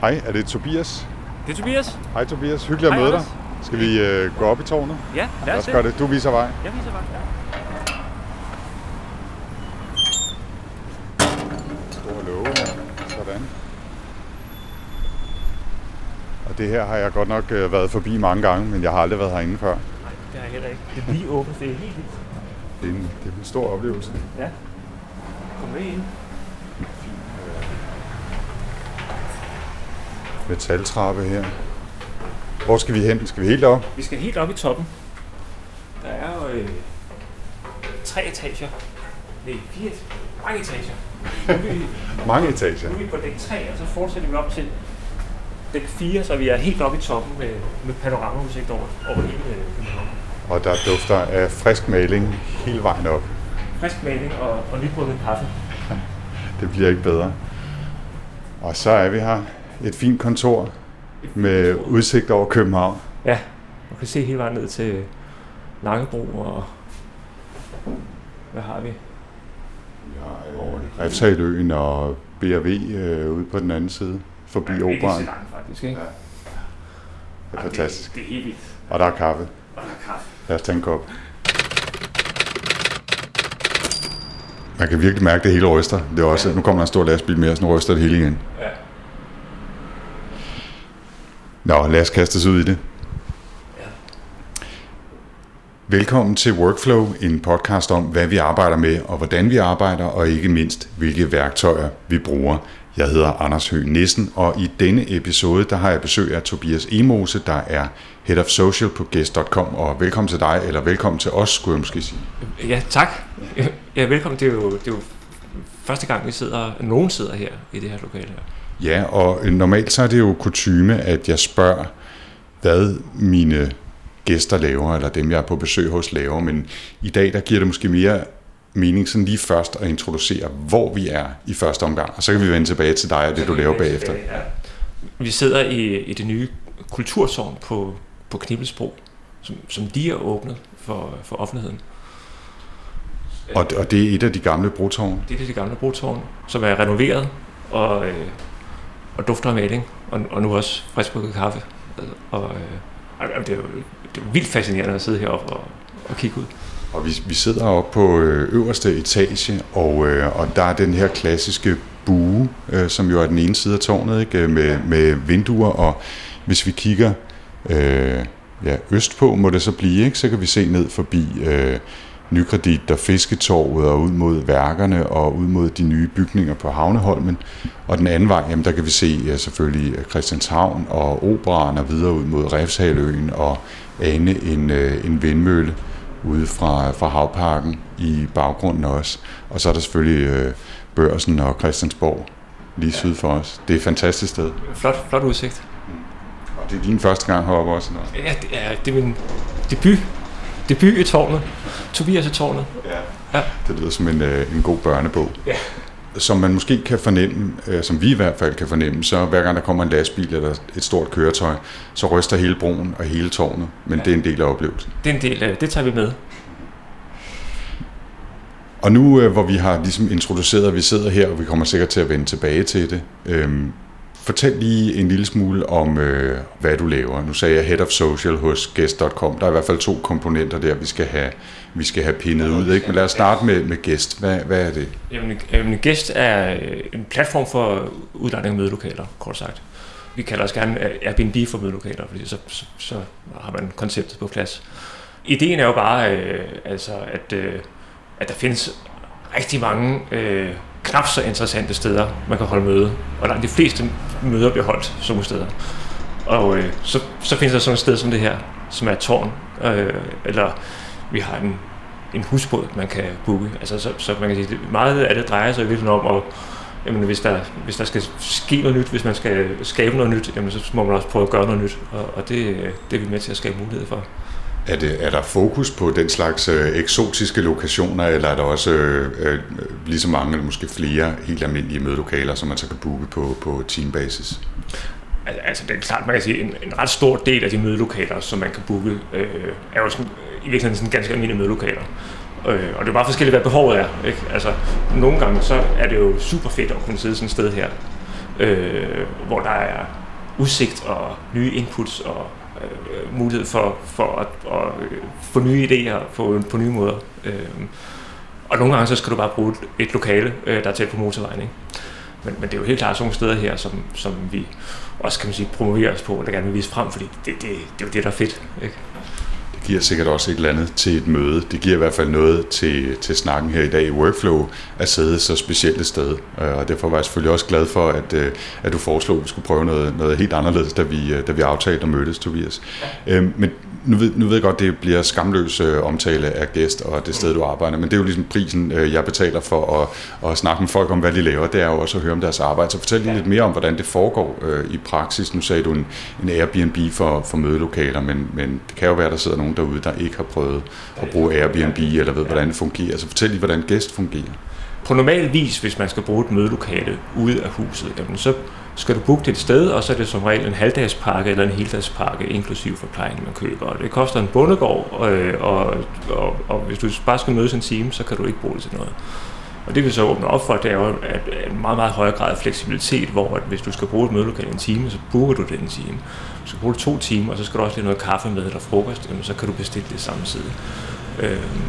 Hej, er det Tobias? Det er Tobias. Hej Tobias, hyggeligt at møde dig. Skal vi øh, gå op i tårnet? Ja, lad Lad os os det. gøre det. Du viser vej. Jeg viser bare. Ja. Stor låge her. Sådan. Og det her har jeg godt nok øh, været forbi mange gange, men jeg har aldrig været herinde før. Nej, det er jeg heller ikke. Det er lige åbent. Det er helt vildt. Det er en, det er en stor oplevelse. Ja. Kom med ind. Metaltrappe her. Hvor skal vi hen? Skal vi helt op? Vi skal helt op i toppen. Der er jo øh, tre etager. Nej, fire mange etager. Er, vi, Mange etager. nu er vi på dæk 3, og så fortsætter vi op til dæk 4, så vi er helt oppe i toppen med, med panoramaudsigt over, over hele øh. Og der dufter af frisk maling hele vejen op. Frisk maling og, og nybrygget kaffe. Det bliver ikke bedre. Og så er vi her. Et fint kontor med udsigt over København. Ja, man kan se hele vejen ned til Langebro og... Hvad har vi? Ja, Refshaløen og B&V øh, ude på den anden side, forbi Ja, ikke så operan. langt faktisk, ikke? Ja. Det er fantastisk. Det, det er helt vildt. Og der er kaffe. Og der er kaffe. Lad os tage en kop. Man kan virkelig mærke, at det hele ryster. Det er også, nu kommer der en stor lastbil mere, så nu ryster det hele igen. Ja. Nå, lad os kaste os ud i det. Velkommen til Workflow, en podcast om, hvad vi arbejder med, og hvordan vi arbejder, og ikke mindst, hvilke værktøjer vi bruger. Jeg hedder Anders Høgh Nissen, og i denne episode, der har jeg besøg af Tobias Emose, der er Head of Social på Guest.com, og velkommen til dig, eller velkommen til os, skulle jeg måske sige. Ja, tak. Ja, velkommen. Det er jo, det er jo første gang, vi sidder, nogen sidder her i det her lokale her. Ja, og normalt så er det jo kutyme, at jeg spørger, hvad mine gæster laver, eller dem, jeg er på besøg hos, laver. Men i dag, der giver det måske mere mening sådan lige først at introducere, hvor vi er i første omgang. Og så kan vi vende tilbage til dig og det, du laver bagefter. Ja. Vi sidder i, i det nye kulturtårn på, på Knibbelsbro, som, som de er åbnet for, for offentligheden. Og, og det er et af de gamle brotårn. Det er det gamle brotårn, som er renoveret og, øh, og dufter af maling, og, og nu også friskbrygget kaffe. Og, øh, det, er jo, det er vildt fascinerende at sidde heroppe og, og kigge ud. Og vi, vi sidder oppe på øh, øverste etage, og, øh, og der er den her klassiske bue, øh, som jo er den ene side af tårnet, ikke? Øh, med, med vinduer, og hvis vi kigger øh, ja, østpå, må det så blive, ikke? så kan vi se ned forbi øh, Nykredit og Fisketorvet og ud mod værkerne og ud mod de nye bygninger på Havneholmen. Og den anden vej, jamen, der kan vi se ja, selvfølgelig Christianshavn og Operan og videre ud mod Refshaløen og ane en, øh, en vindmølle ude fra, fra havparken i baggrunden også. Og så er der selvfølgelig øh, Børsen og Christiansborg lige syd for os. Det er et fantastisk sted. Flot, flot udsigt. Og det er din første gang heroppe også. Eller? Ja, det er, det er min debut. Debut i tårnet. Tobias i tårnet. Ja. Ja. Det lyder som en, øh, en god børnebog. Ja. Som man måske kan fornemme, øh, som vi i hvert fald kan fornemme, så hver gang der kommer en lastbil eller et stort køretøj, så ryster hele broen og hele tårnet. Men Ja. det er en del af oplevelsen. Det er en del af, det tager vi med. Og nu øh, hvor vi har ligesom introduceret, at vi sidder her, og vi kommer sikkert til at vende tilbage til det, øhm, fortæl lige en lille smule om, øh, hvad du laver. Nu sagde jeg Head of Social hos Guest.com. Der er i hvert fald to komponenter der, vi skal have, vi skal have pindet ud. Ikke? Men lad os starte med, med Guest. Hvad, hvad er det? Jamen, jamen Guest er øh, en platform for udlejning af mødelokaler, kort sagt. Vi kalder os gerne øh, Airbnb for mødelokaler, fordi så, så, så har man konceptet på plads. Ideen er jo bare, øh, altså, at, øh, at der findes rigtig mange øh, knap så interessante steder, man kan holde møde. Og langt de fleste møder bliver holdt sådan steder. Og øh, så, så findes der sådan et sted som det her, som er et tårn, øh, eller vi har en, en husbåd, man kan booke. Altså, så, så man kan sige, det- meget af det drejer sig i virkeligheden om, at jamen, hvis, der, hvis der skal ske noget nyt, hvis man skal skabe noget nyt, jamen, så må man også prøve at gøre noget nyt. Og, og det, øh, det er vi med til at skabe mulighed for. Er, det, er der fokus på den slags øh, eksotiske lokationer, eller er der også øh, lige så mange, eller måske flere helt almindelige mødelokaler, som man så kan booke på, på teambasis? Altså, det er klart, man kan sige, en, en ret stor del af de mødelokaler, som man kan booke, øh, er jo sådan, i virkeligheden sådan ganske almindelige mødelokaler. Øh, og det er bare forskelligt, hvad behovet er. Ikke? Altså, nogle gange så er det jo super fedt at kunne sidde sådan et sted her. øh, hvor der er udsigt og nye inputs og øh, mulighed for, for at, at øh, få nye idéer på, på nye måder. Øh, og nogle gange så skal du bare bruge et, lokale, øh, der er tæt på motorvejen. Ikke? Men, men det er jo helt klart sådan nogle steder her, som, som vi også kan man sige, promoverer os på, eller gerne vil vise frem, fordi det, det, det er jo det, der er fedt. Ikke? Giver sikkert også et eller andet til et møde. Det giver i hvert fald noget til, til snakken her i dag i Workflow at sidde så specielt et sted. Øh, og derfor var jeg selvfølgelig også glad for, at, øh, at du foreslog, at vi skulle prøve noget, noget helt anderledes, da vi, øh, da vi aftalte og mødtes, Tobias. Men nu ved, nu ved jeg godt, det bliver skamløs omtale af gæst og det sted, du arbejder, men det er jo ligesom prisen, jeg betaler for at, at snakke med folk om, hvad de laver. Det er jo også at høre om deres arbejde. Så fortæl lige lidt mere om, hvordan det foregår i praksis. Nu sagde du en, en Airbnb for, for mødelokaler, men, men det kan jo være, der sidder nogen derude, der ikke har prøvet at bruge Airbnb eller ved, hvordan det fungerer. Altså fortæl lige, hvordan gæst fungerer. På normal vis, hvis man skal bruge et mødelokale ude af huset, jamen så skal du booke det et sted, og så er det som regel en halvdagspakke eller en heldagspakke, inklusiv forplejning, man køber. Og det koster en bundegård, og, øh, og, og, og hvis du bare skal mødes en time, så kan du ikke bruge det til noget. Og det vi så åbner op for, det er jo at en meget, meget højere grad af fleksibilitet, hvor at hvis du skal bruge et mødelokale en time, så booker du det en time. Du skal bruge det to timer, og så skal du også lige noget kaffe med eller frokost, jamen, så kan du bestille det samtidig. Øhm,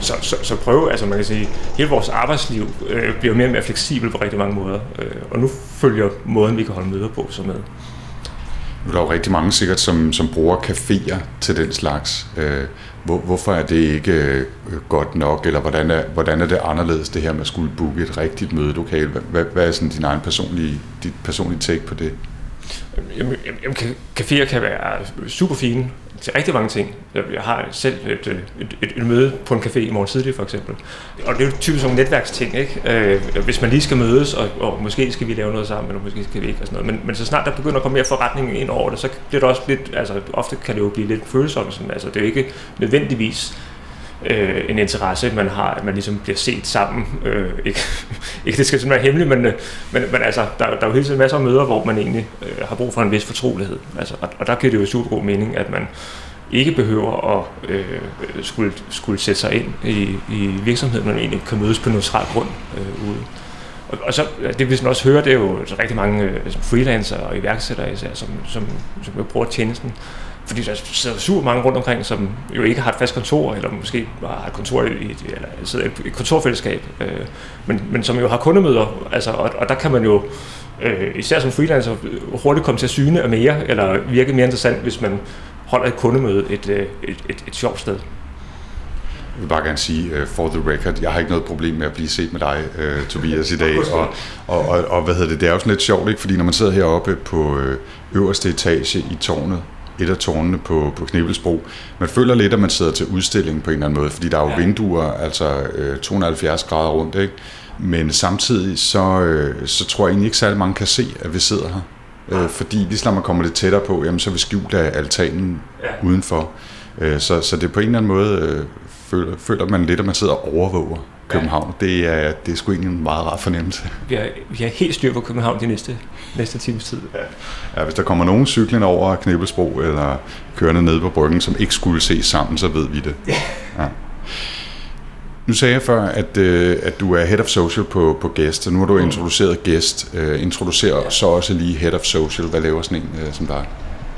så, så, så prøv, altså man kan sige, hele vores arbejdsliv øh, bliver mere og mere fleksibel på rigtig mange måder, øh, og nu følger måden, vi kan holde møder på, så med. Nu er der jo rigtig mange sikkert, som, som bruger caféer til den slags. Øh, hvor, hvorfor er det ikke øh, godt nok, eller hvordan er, hvordan er det anderledes, det her med at skulle booke et rigtigt mødelokale? Hvad, hvad er sådan din egen personlige, dit personlige take på det? Jamen, jamen, caféer kan være super fine til rigtig mange ting. Jeg har selv et, øh, et, et, et møde på en café i morgen tidlig for eksempel. Og det er jo typisk nogle netværksting, ikke? Øh, hvis man lige skal mødes, og, og måske skal vi lave noget sammen, eller måske skal vi ikke, og sådan noget. Men, men så snart der begynder at komme mere forretning ind over det, så bliver det også lidt, altså ofte kan det jo blive lidt følsomt. Sådan, altså det er jo ikke nødvendigvis øh, en interesse, man har, at man ligesom bliver set sammen. Øh, ikke, ikke det skal sådan være hemmeligt, men, øh, men, men altså, der, der er jo hele tiden masser af møder, hvor man egentlig øh, har brug for en vis fortrolighed. Altså, og, og der giver det jo super god mening, at man ikke behøver at øh, skulle, skulle sætte sig ind i, i virksomheden, men egentlig kan mødes på neutral grund øh, ude. Og, og så, det vi sådan også hører, det er jo altså rigtig mange øh, altså freelancer og iværksættere især, som, som, som jo bruger tjenesten fordi der sidder super mange rundt omkring, som jo ikke har et fast kontor, eller måske bare har et kontor i, et, eller sidder et, et kontorfællesskab, øh, men, men som jo har kundemøder, altså, og, og der kan man jo øh, især som freelancer hurtigt komme til at syne af mere, eller virke mere interessant, hvis man holder et kundemøde et, øh, et, et, et sjovt sted. Jeg vil bare gerne sige, uh, for the record, jeg har ikke noget problem med at blive set med dig, uh, Tobias, i dag. Og, og, og, og hvad hedder det, det er jo sådan lidt sjovt, ikke? fordi når man sidder heroppe på øh, øverste etage i tårnet, et af tårnene på, på Knebelsbro. Man føler lidt, at man sidder til udstilling på en eller anden måde, fordi der er jo ja. vinduer, altså øh, 270 grader rundt, ikke? Men samtidig så, øh, så tror jeg egentlig ikke særlig mange kan se, at vi sidder her. Øh, fordi lige så man kommer lidt tættere på, jamen, så er vi skjult af altanen ja. udenfor. Øh, så, så det på en eller anden måde øh, føler, føler man lidt, at man sidder og overvåger København. Ja. Det, er, det er sgu egentlig en meget rar fornemmelse. Vi har, vi har helt styr på København de næste, næste times tid. Ja. ja, hvis der kommer nogen cyklen over Knebelsbro eller kørende ned på bryggen, som ikke skulle ses sammen, så ved vi det. Ja. ja. Nu sagde jeg før, at, øh, at du er Head of Social på, på Gæst, og nu har du mm. introduceret Gæst. Uh, introducer ja. så også lige Head of Social. Hvad laver sådan en uh, som dig?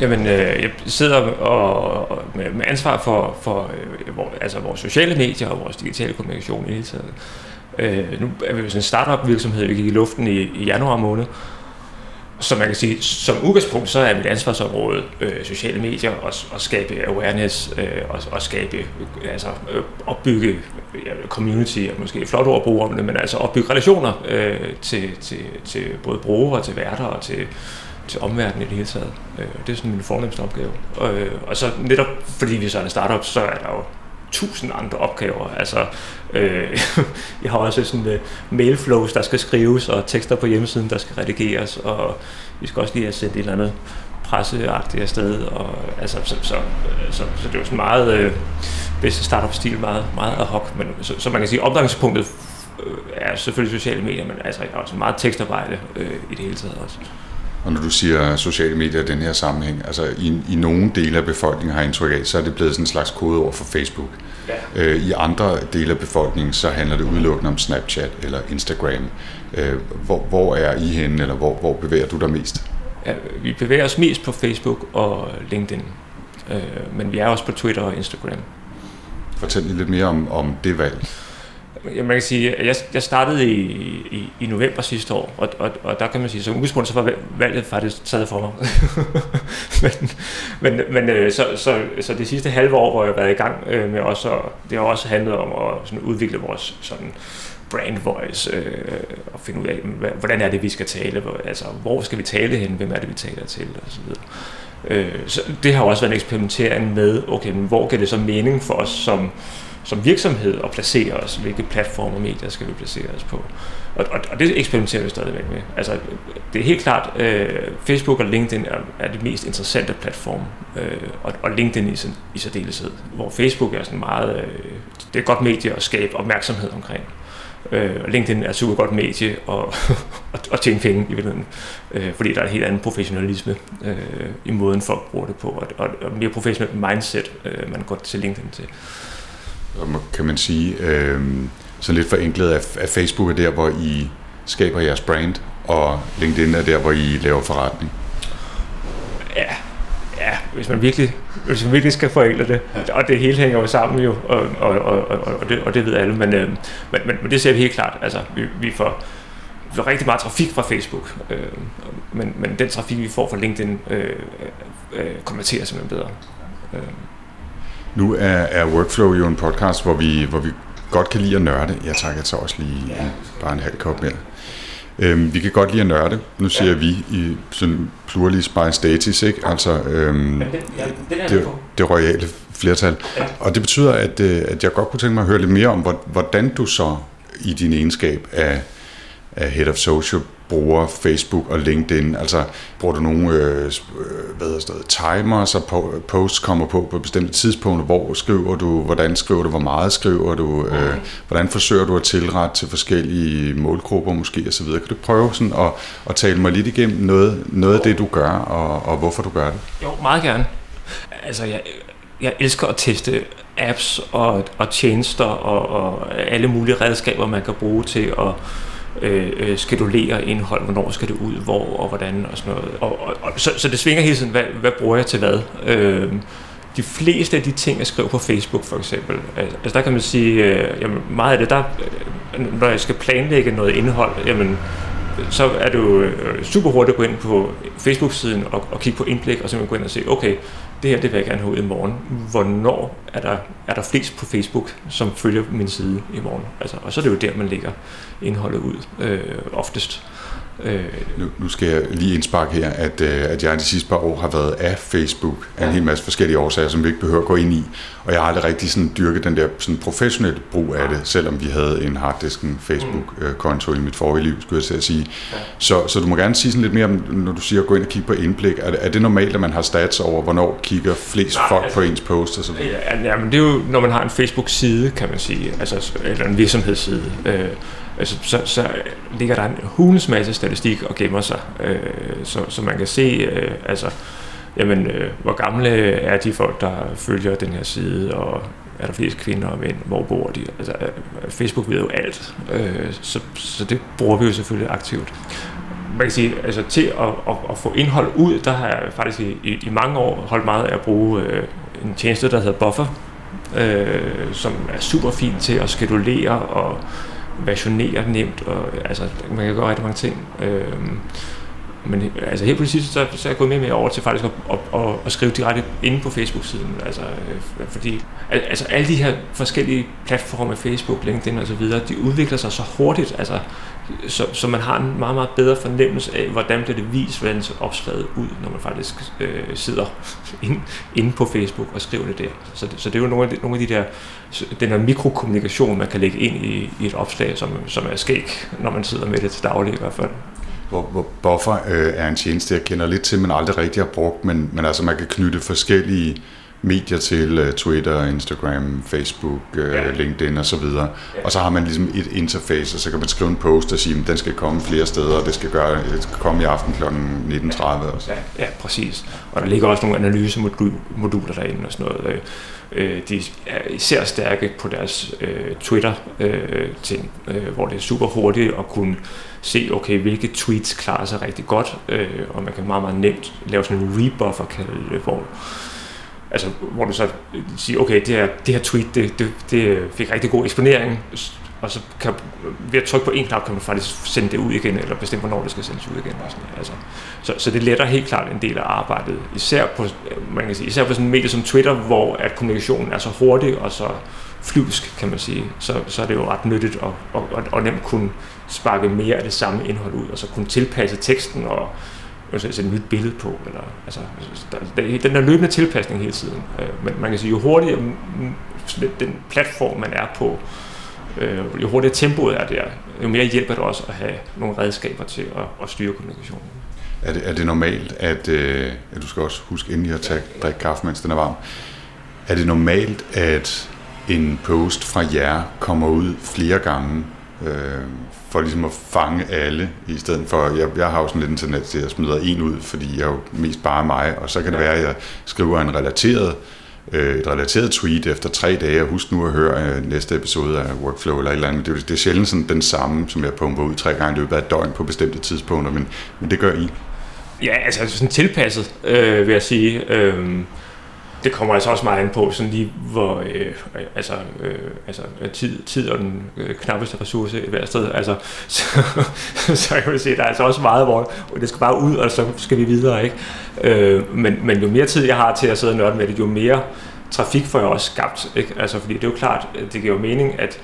Jamen, øh, jeg sidder og, og med, med ansvar for, for øh, hvor, altså vores sociale medier og vores digitale kommunikation i hele taget. Øh, nu er vi jo sådan en startup virksomhed, vi gik i luften i, i januar måned. Så man kan sige, som udgangspunkt, så er mit ansvarsområde øh, sociale medier og, og skabe awareness øh, og, og skabe, øh, altså øh, opbygge ja, community, og måske flot ord at bruge om det, men altså opbygge relationer øh, til, til, til både brugere, til værter og til, til omverdenen i det hele taget. Øh, det er sådan min fornemmeste opgave. Og, øh, og så netop fordi vi så er en startup, så er der jo tusind andre opgaver. Altså, øh, jeg har også sådan uh, mailflows, der skal skrives, og tekster på hjemmesiden, der skal redigeres, og vi skal også lige have sendt et eller andet presseagtigt afsted. Og, altså, så, så, så, så, det er jo sådan meget, øh, bedste startup-stil, meget, meget ad hoc. Men, så, så man kan sige, omdrejningspunktet øh, er selvfølgelig sociale medier, men altså også meget tekstarbejde øh, i det hele taget også. Og når du siger sociale medier i den her sammenhæng, altså i, i nogle dele af befolkningen har jeg indtryk af, så er det blevet sådan en slags kodeord for Facebook. Ja. Øh, I andre dele af befolkningen, så handler det udelukkende om Snapchat eller Instagram. Øh, hvor, hvor er I henne, eller hvor, hvor bevæger du dig mest? Ja, vi bevæger os mest på Facebook og LinkedIn, øh, men vi er også på Twitter og Instagram. Fortæl lige lidt mere om, om det valg. Ja, man kan sige, at jeg, jeg startede i, i, i november sidste år, og, og, og der kan man sige, så udgangspunkt så var valget faktisk taget for mig. men men, men øh, så, så, så det sidste halve år, hvor jeg har været i gang øh, med også, det har også handlet om at sådan udvikle vores sådan, brand voice øh, og finde ud af, hvordan er det, vi skal tale, altså hvor skal vi tale hen, hvem er det, vi taler til, og så videre. Øh, så det har også været en eksperimentering med, okay, men hvor giver det så mening for os som, som virksomhed at placere os? Hvilke platforme og medier skal vi placere os på? Og, og, og det eksperimenterer vi stadigvæk med. Altså, det er helt klart, øh, Facebook og LinkedIn er, er det mest interessante platform, øh, og, og LinkedIn i, i særdeleshed, hvor Facebook er sådan meget, øh, det er et godt medie at skabe opmærksomhed omkring. Øh, LinkedIn er et super godt medie og, og, tjene penge i virkeligheden, øh, fordi der er en helt anden professionalisme øh, i måden folk bruger det på, og, og, og mere professionelt mindset, øh, man går til LinkedIn til. Kan man sige, øh, så lidt forenklet, at, at Facebook er der, hvor I skaber jeres brand, og LinkedIn er der, hvor I laver forretning? Ja, ja, hvis man virkelig, hvis man virkelig skal forældre det, og det hele hænger jo sammen jo, og, og, og, og, og, det, og det ved alle, men, øh, men, men, men det ser vi helt klart, altså vi, vi får, vi får rigtig meget trafik fra Facebook, øh, men, men den trafik, vi får fra LinkedIn, øh, øh, øh konverterer simpelthen bedre. Øh. Nu er, er Workflow jo en podcast, hvor vi, hvor vi godt kan lide at nørde. Jeg tager jeg tager også lige ja. bare en halv kop mere. Øhm, vi kan godt lide at nørde. Nu siger ja. vi i sådan pluralis by status, ikke? Altså øhm, ja, den, ja, den det, det royale flertal. Ja. Og det betyder, at, øh, at jeg godt kunne tænke mig at høre lidt mere om, hvordan du så i din egenskab af, af Head of Social bruger Facebook og LinkedIn? Altså, bruger du nogle øh, øh hvad hedder det, timer, så posts kommer på på bestemte tidspunkter? Hvor skriver du? Hvordan skriver du? Hvor meget skriver du? Øh, okay. hvordan forsøger du at tilrette til forskellige målgrupper måske osv.? Kan du prøve sådan at, at tale mig lidt igennem noget, noget af det, du gør, og, og hvorfor du gør det? Jo, meget gerne. Altså, jeg, jeg elsker at teste apps og, og tjenester og, og alle mulige redskaber, man kan bruge til at Øh, øh, skedulere indhold, hvornår skal det ud, hvor og hvordan og sådan noget. Og, og, og, så, så det svinger hele tiden, hvad, hvad bruger jeg til hvad. Øh, de fleste af de ting, jeg skriver på Facebook for eksempel, altså der kan man sige, øh, jamen meget af det, der, øh, når jeg skal planlægge noget indhold, jamen så er det jo øh, super hurtigt at gå ind på Facebook-siden og, og kigge på indblik, og simpelthen gå ind og se, okay, det her det vil jeg gerne have ud i morgen. Hvornår er der, er der flest på Facebook, som følger min side i morgen? Altså, og så er det jo der, man lægger indholdet ud øh, oftest. Øh, nu, nu skal jeg lige indsparke her, at, øh, at jeg de sidste par år har været af Facebook af en hel masse forskellige årsager, som vi ikke behøver at gå ind i. Og jeg har aldrig rigtig sådan dyrket den der sådan professionelle brug af det, selvom vi havde en harddisken Facebook-konto i mit forrige liv, skulle jeg til at sige. Så, så du må gerne sige sådan lidt mere om, når du siger at gå ind og kigge på indblik. Er det, er det normalt, at man har stats over, hvornår kigger flest Nej, folk altså, på ens post? Og så ja, ja, men det er jo, når man har en Facebook-side, kan man sige, altså, eller en virksomhedsside. Øh, altså, så, så ligger der en hulens masse statistik og gemmer sig, øh, så, så man kan se, øh, altså, jamen, øh, hvor gamle er de folk, der følger den her side, og er der flest kvinder og mænd, hvor bor de? Altså, øh, Facebook ved jo alt, øh, så, så det bruger vi jo selvfølgelig aktivt. Man kan sige, altså til at, at, at få indhold ud, der har jeg faktisk i, i, i mange år holdt meget af at bruge øh, en tjeneste, der hedder Buffer, øh, som er super fin til at skedulere og versionere nemt, og altså, man kan gøre rigtig mange ting. Øh, men altså helt på det sidste, så, så er jeg gået mere og mere over til faktisk at, at, at, at skrive direkte inde på Facebook-siden. Altså, øh, fordi altså, alle de her forskellige platforme, Facebook, LinkedIn og så videre, de udvikler sig så hurtigt, altså, så, så man har en meget, meget bedre fornemmelse af, hvordan bliver det vist, hvordan det opslaget ud, når man faktisk øh, sidder inde, inde på Facebook og skriver det der. Så, så det er jo nogle af de, nogle af de der, den der mikrokommunikation, man kan lægge ind i, i et opslag, som, som er skæg, når man sidder med det til daglig i hvert fald hvor, hvor Buffer øh, er en tjeneste, jeg kender lidt til, men aldrig rigtig har brugt, men, men altså man kan knytte forskellige medier til uh, Twitter, Instagram, Facebook, uh, ja. LinkedIn og så videre. Ja. Og så har man ligesom et interface, og så kan man skrive en post og sige, at den skal komme flere steder, og det skal, gøre, det skal komme i aften kl. 19.30. Og så. Ja, ja, præcis. Og der ligger også nogle analysemoduler derinde og sådan noget. Øh, de er især stærke på deres øh, Twitter-ting, øh, øh, hvor det er super hurtigt at kunne se, okay, hvilke tweets klarer sig rigtig godt, øh, og man kan meget, meget nemt lave sådan en rebuffer, kalde det, hvor altså, hvor du så siger, okay, det her, det her tweet, det, det, det fik rigtig god eksponering, og så kan, ved at trykke på en knap, kan man faktisk sende det ud igen, eller bestemme, hvornår det skal sendes ud igen. Og sådan, altså. så, så det letter helt klart en del af arbejdet, især på, man kan sige, især på sådan en medie som Twitter, hvor at kommunikationen er så hurtig og så flyvsk, kan man sige, så, så er det jo ret nyttigt at, og, og, og nemt kunne sparke mere af det samme indhold ud, og så kunne tilpasse teksten og sætte et nyt billede på. Eller, altså, der, der, den der løbende tilpasning hele tiden. Øh, men man kan sige, jo hurtigere den platform, man er på, øh, jo hurtigere tempoet er der, jo mere hjælper det også at have nogle redskaber til at, at styre kommunikationen. Er det, er det normalt, at, øh, at du skal også huske inden at tage, drikke kaffe, mens den er varm, er det normalt, at en post fra jer kommer ud flere gange, øh, for ligesom at fange alle, i stedet for, jeg, jeg har jo sådan lidt en tendens til, at jeg smider en ud, fordi jeg er jo mest bare mig, og så kan det være, at jeg skriver en relateret Øh, et relateret tweet efter tre dage, og husk nu at høre øh, næste episode af Workflow eller et eller andet. Det, det er sjældent sådan den samme, som jeg pumper ud tre gange i løbet af et døgn på bestemte tidspunkter, men, men det gør I. Ja, altså, altså sådan tilpasset, øh, vil jeg sige. Øh, det kommer altså også meget an på, sådan lige hvor øh, øh, altså, øh, altså tid, tid og den øh, knappeste ressource i hver sted. Altså, så, så jeg vil sige, der er altså også meget, hvor det skal bare ud, og så skal vi videre. Ikke? Øh, men, men jo mere tid jeg har til at sidde og nørde med det, jo mere trafik får jeg også skabt. Ikke? Altså, fordi det er jo klart, øh, det giver jo mening, at,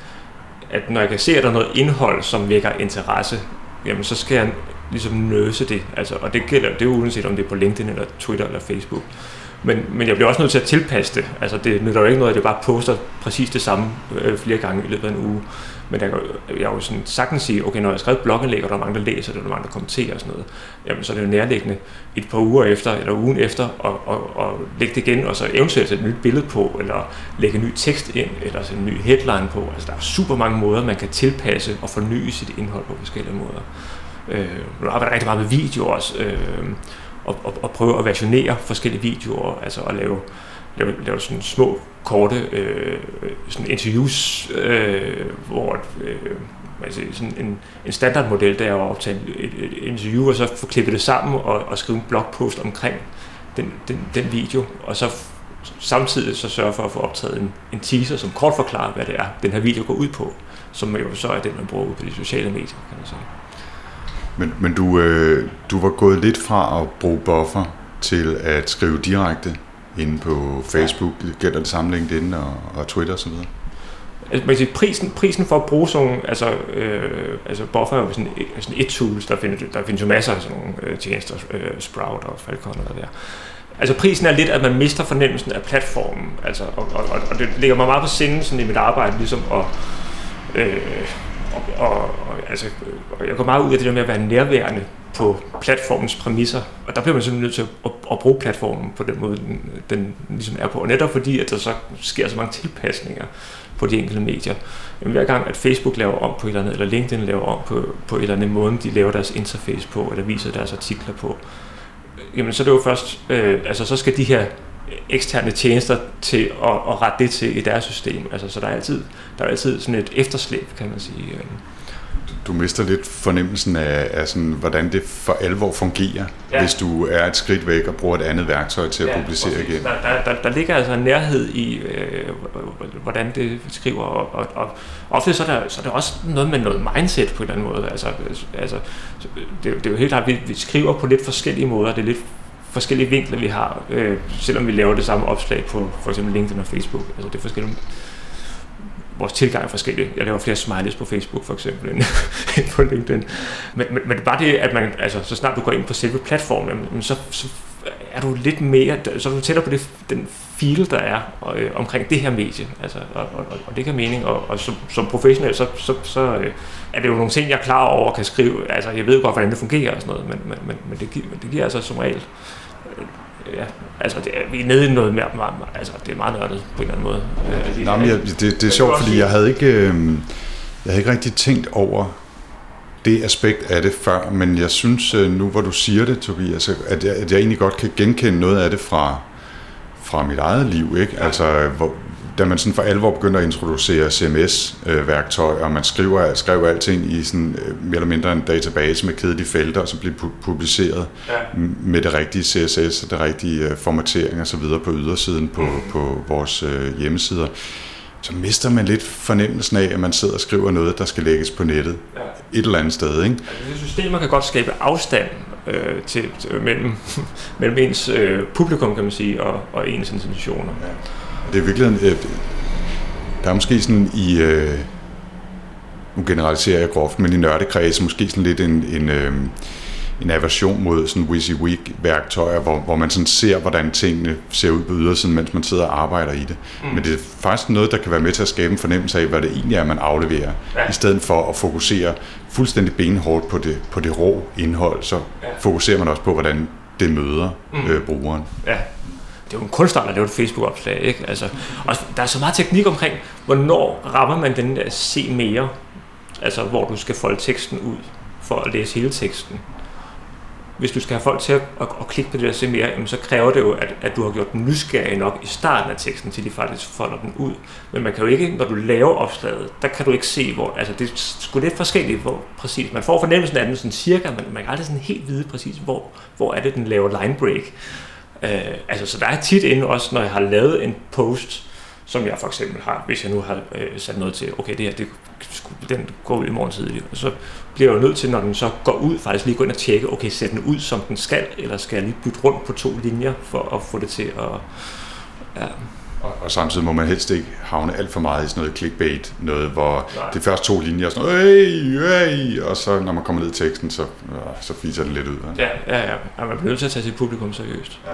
at når jeg kan se, at der er noget indhold, som vækker interesse, jamen så skal jeg ligesom nøse det. Altså, og det gælder, det er uanset om det er på LinkedIn eller Twitter eller Facebook. Men, men jeg bliver også nødt til at tilpasse det. Altså det nytter jo ikke noget, at jeg bare poster præcis det samme øh, flere gange i løbet af en uge. Men jeg, jeg jo sådan sagtens sige, okay, når jeg skriver blogindlæg, og der er mange, der læser det, og der er mange, der kommenterer og sådan noget, jamen så er det jo nærliggende et par uger efter, eller ugen efter, og, og, og lægge det igen, og så eventuelt sætte et nyt billede på, eller lægge en ny tekst ind, eller sætte en ny headline på. Altså der er super mange måder, man kan tilpasse og forny sit indhold på forskellige måder. Øh, nu arbejder rigtig meget med video også, øh, og, og, og prøve at versionere forskellige videoer, altså at lave, lave, lave sådan små, korte øh, sådan interviews, øh, hvor øh, altså sådan en, en standardmodel der er at optage et, et interview, og så få klippet det sammen og, og skrive en blogpost omkring den, den, den video, og så samtidig så sørge for at få optaget en, en teaser, som kort forklarer, hvad det er, den her video går ud på, som jo så er den, man bruger ud på de sociale medier, kan man sige. Men, men du, øh, du var gået lidt fra at bruge buffer til at skrive direkte inde på Facebook. Gælder det samme LinkedIn og, og Twitter osv.? Altså, prisen, prisen for at bruge sådan altså, øh, altså buffer er jo sådan, sådan et tool, der findes, der findes jo masser af sådan nogle øh, tjenester, øh, Sprout og Falcon og der. Altså prisen er lidt, at man mister fornemmelsen af platformen, altså, og, og, og det ligger mig meget på sinde sådan i mit arbejde, ligesom at, øh, og, og, og, altså, og jeg går meget ud af det der med at være nærværende på platformens præmisser, og der bliver man simpelthen nødt til at, at, at bruge platformen på den måde, den, den ligesom er på. Og netop fordi, at der så sker så mange tilpasninger på de enkelte medier. Jamen, hver gang, at Facebook laver om på et eller andet, eller LinkedIn laver om på, på et eller andet måde, de laver deres interface på, eller viser deres artikler på, jamen så er det jo først, øh, altså så skal de her eksterne tjenester til at, at rette det til i deres system. Altså, så der er altid, der er altid sådan et efterslæb, kan man sige. Du mister lidt fornemmelsen af, af sådan, hvordan det for alvor fungerer, ja. hvis du er et skridt væk og bruger et andet værktøj til at ja, publicere præcis. igen. Der, der, der, der ligger altså en nærhed i, øh, hvordan det skriver, og, og, og ofte så er, der, så er der også noget med noget mindset på en eller anden måde. Altså, altså, det, det er jo helt klart, at vi, vi skriver på lidt forskellige måder, det er lidt forskellige vinkler, vi har, øh, selvom vi laver det samme opslag på for eksempel LinkedIn og Facebook. Altså det er forskellige vores tilgang er forskellig. Jeg laver flere smileys på Facebook for eksempel end, på LinkedIn. Men, men, men bare det, at man, altså, så snart du går ind på selve platformen, så, så er du lidt mere, så er du tættere på det, den feel, der er øh, omkring det her medie. Altså, og, og, og det kan mening, og, og som, som professionel, så, så, så øh, er det jo nogle ting, jeg er klar over og kan skrive. Altså, jeg ved godt, hvordan det fungerer og sådan noget, men, men, men, men det, giver, det giver altså som regel ja, altså det, vi er nede i noget mere, altså det er meget nørdet på en eller anden måde. Øh, Nej, men jeg, det, det er sjovt, fordi jeg havde ikke, øh, jeg havde ikke rigtig tænkt over det aspekt af det før, men jeg synes øh, nu, hvor du siger det, Tobias, at jeg, at jeg egentlig godt kan genkende noget af det fra, fra mit eget liv, ikke? Altså, hvor, da man sådan for alvor begynder at introducere CMS-værktøj, og man skriver, skriver alting i sådan øh, mere eller mindre en database med kedelige felter, og så bliver publiceret ja. med det rigtige CSS og det rigtige øh, formatering og så videre på ydersiden på, mm. på vores øh, hjemmesider, så mister man lidt fornemmelsen af, at man sidder og skriver noget, der skal lægges på nettet ja. et eller andet sted. Ikke? Altså, systemer kan godt skabe afstand øh, til, til, mellem, mellem ens øh, publikum, kan man sige, og, og ens intentioner. Ja. Det er virkelig, øh, der er måske sådan i, øh, nu generaliserer jeg groft, men i nørdekreds måske sådan lidt en, en, øh, en aversion mod sådan WYSIWYG-værktøjer, hvor, hvor man sådan ser, hvordan tingene ser ud på ydersiden, mens man sidder og arbejder i det. Mm. Men det er faktisk noget, der kan være med til at skabe en fornemmelse af, hvad det egentlig er, man afleverer, ja. i stedet for at fokusere fuldstændig benhårdt på det, på det rå indhold, så ja. fokuserer man også på, hvordan det møder mm. øh, brugeren. Ja det er jo en kunstart at lave et Facebook-opslag, ikke? Altså, og der er så meget teknik omkring, hvornår rammer man den der se mere, altså hvor du skal folde teksten ud for at læse hele teksten. Hvis du skal have folk til at, at, at klikke på det der se mere, jamen, så kræver det jo, at, at du har gjort den nysgerrig nok i starten af teksten, til de faktisk folder den ud. Men man kan jo ikke, når du laver opslaget, der kan du ikke se, hvor, altså det er sgu lidt forskelligt, hvor præcis, man får fornemmelsen af den sådan cirka, men man kan aldrig sådan helt vide præcis, hvor, hvor er det, den laver line break. Øh, altså, så der er tit inde også, når jeg har lavet en post, som jeg for eksempel har, hvis jeg nu har øh, sat noget til, okay, det her, det, den går ud i morgen tidlig, og så bliver jeg jo nødt til, når den så går ud, faktisk lige gå ind og tjekke, okay, sæt den ud, som den skal, eller skal jeg lige bytte rundt på to linjer, for at få det til at... Ja. Og, og samtidig må man helst ikke havne alt for meget i sådan noget clickbait, noget hvor Nej. de første to linjer er sådan, hey, og så når man kommer ned i teksten, så, så fiser det lidt ud. Ja, ja, ja. ja. Man bliver nødt til at tage sit publikum seriøst. Ja.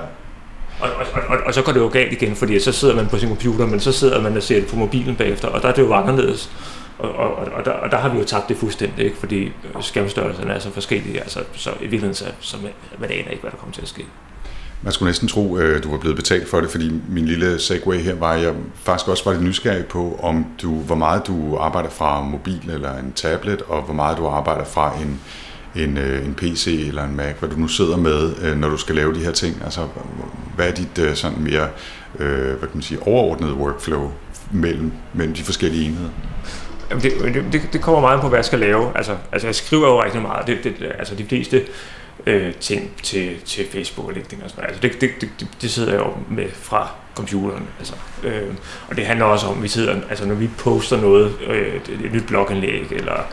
Og, og, og, og, så går det jo galt igen, fordi så sidder man på sin computer, men så sidder man og ser det på mobilen bagefter, og der er det jo anderledes. Og, og, og, der, og der har vi jo tabt det fuldstændig, ikke? fordi skærmstørrelserne er så forskellige, altså, så i virkeligheden så, så man, man aner ikke, hvad der kommer til at ske. Man skulle næsten tro, at du var blevet betalt for det, fordi min lille segway her var, jeg faktisk også var lidt nysgerrig på, om du, hvor meget du arbejder fra mobil eller en tablet, og hvor meget du arbejder fra en, en, øh, en PC eller en Mac, hvad du nu sidder med, øh, når du skal lave de her ting. Altså, hvad er dit sådan mere hvad kan man sige, overordnede workflow mellem, mellem de forskellige enheder? Det, det, det kommer meget på, hvad jeg skal lave. Altså, altså jeg skriver jo rigtig meget. Det, det, altså de fleste øh, ting til, til Facebook og LinkedIn og sådan noget. Altså det, det, det, det sidder jeg jo med fra computeren. Altså, øh, og det handler også om, at vi sidder, altså når vi poster noget, øh, et nyt blogindlæg, eller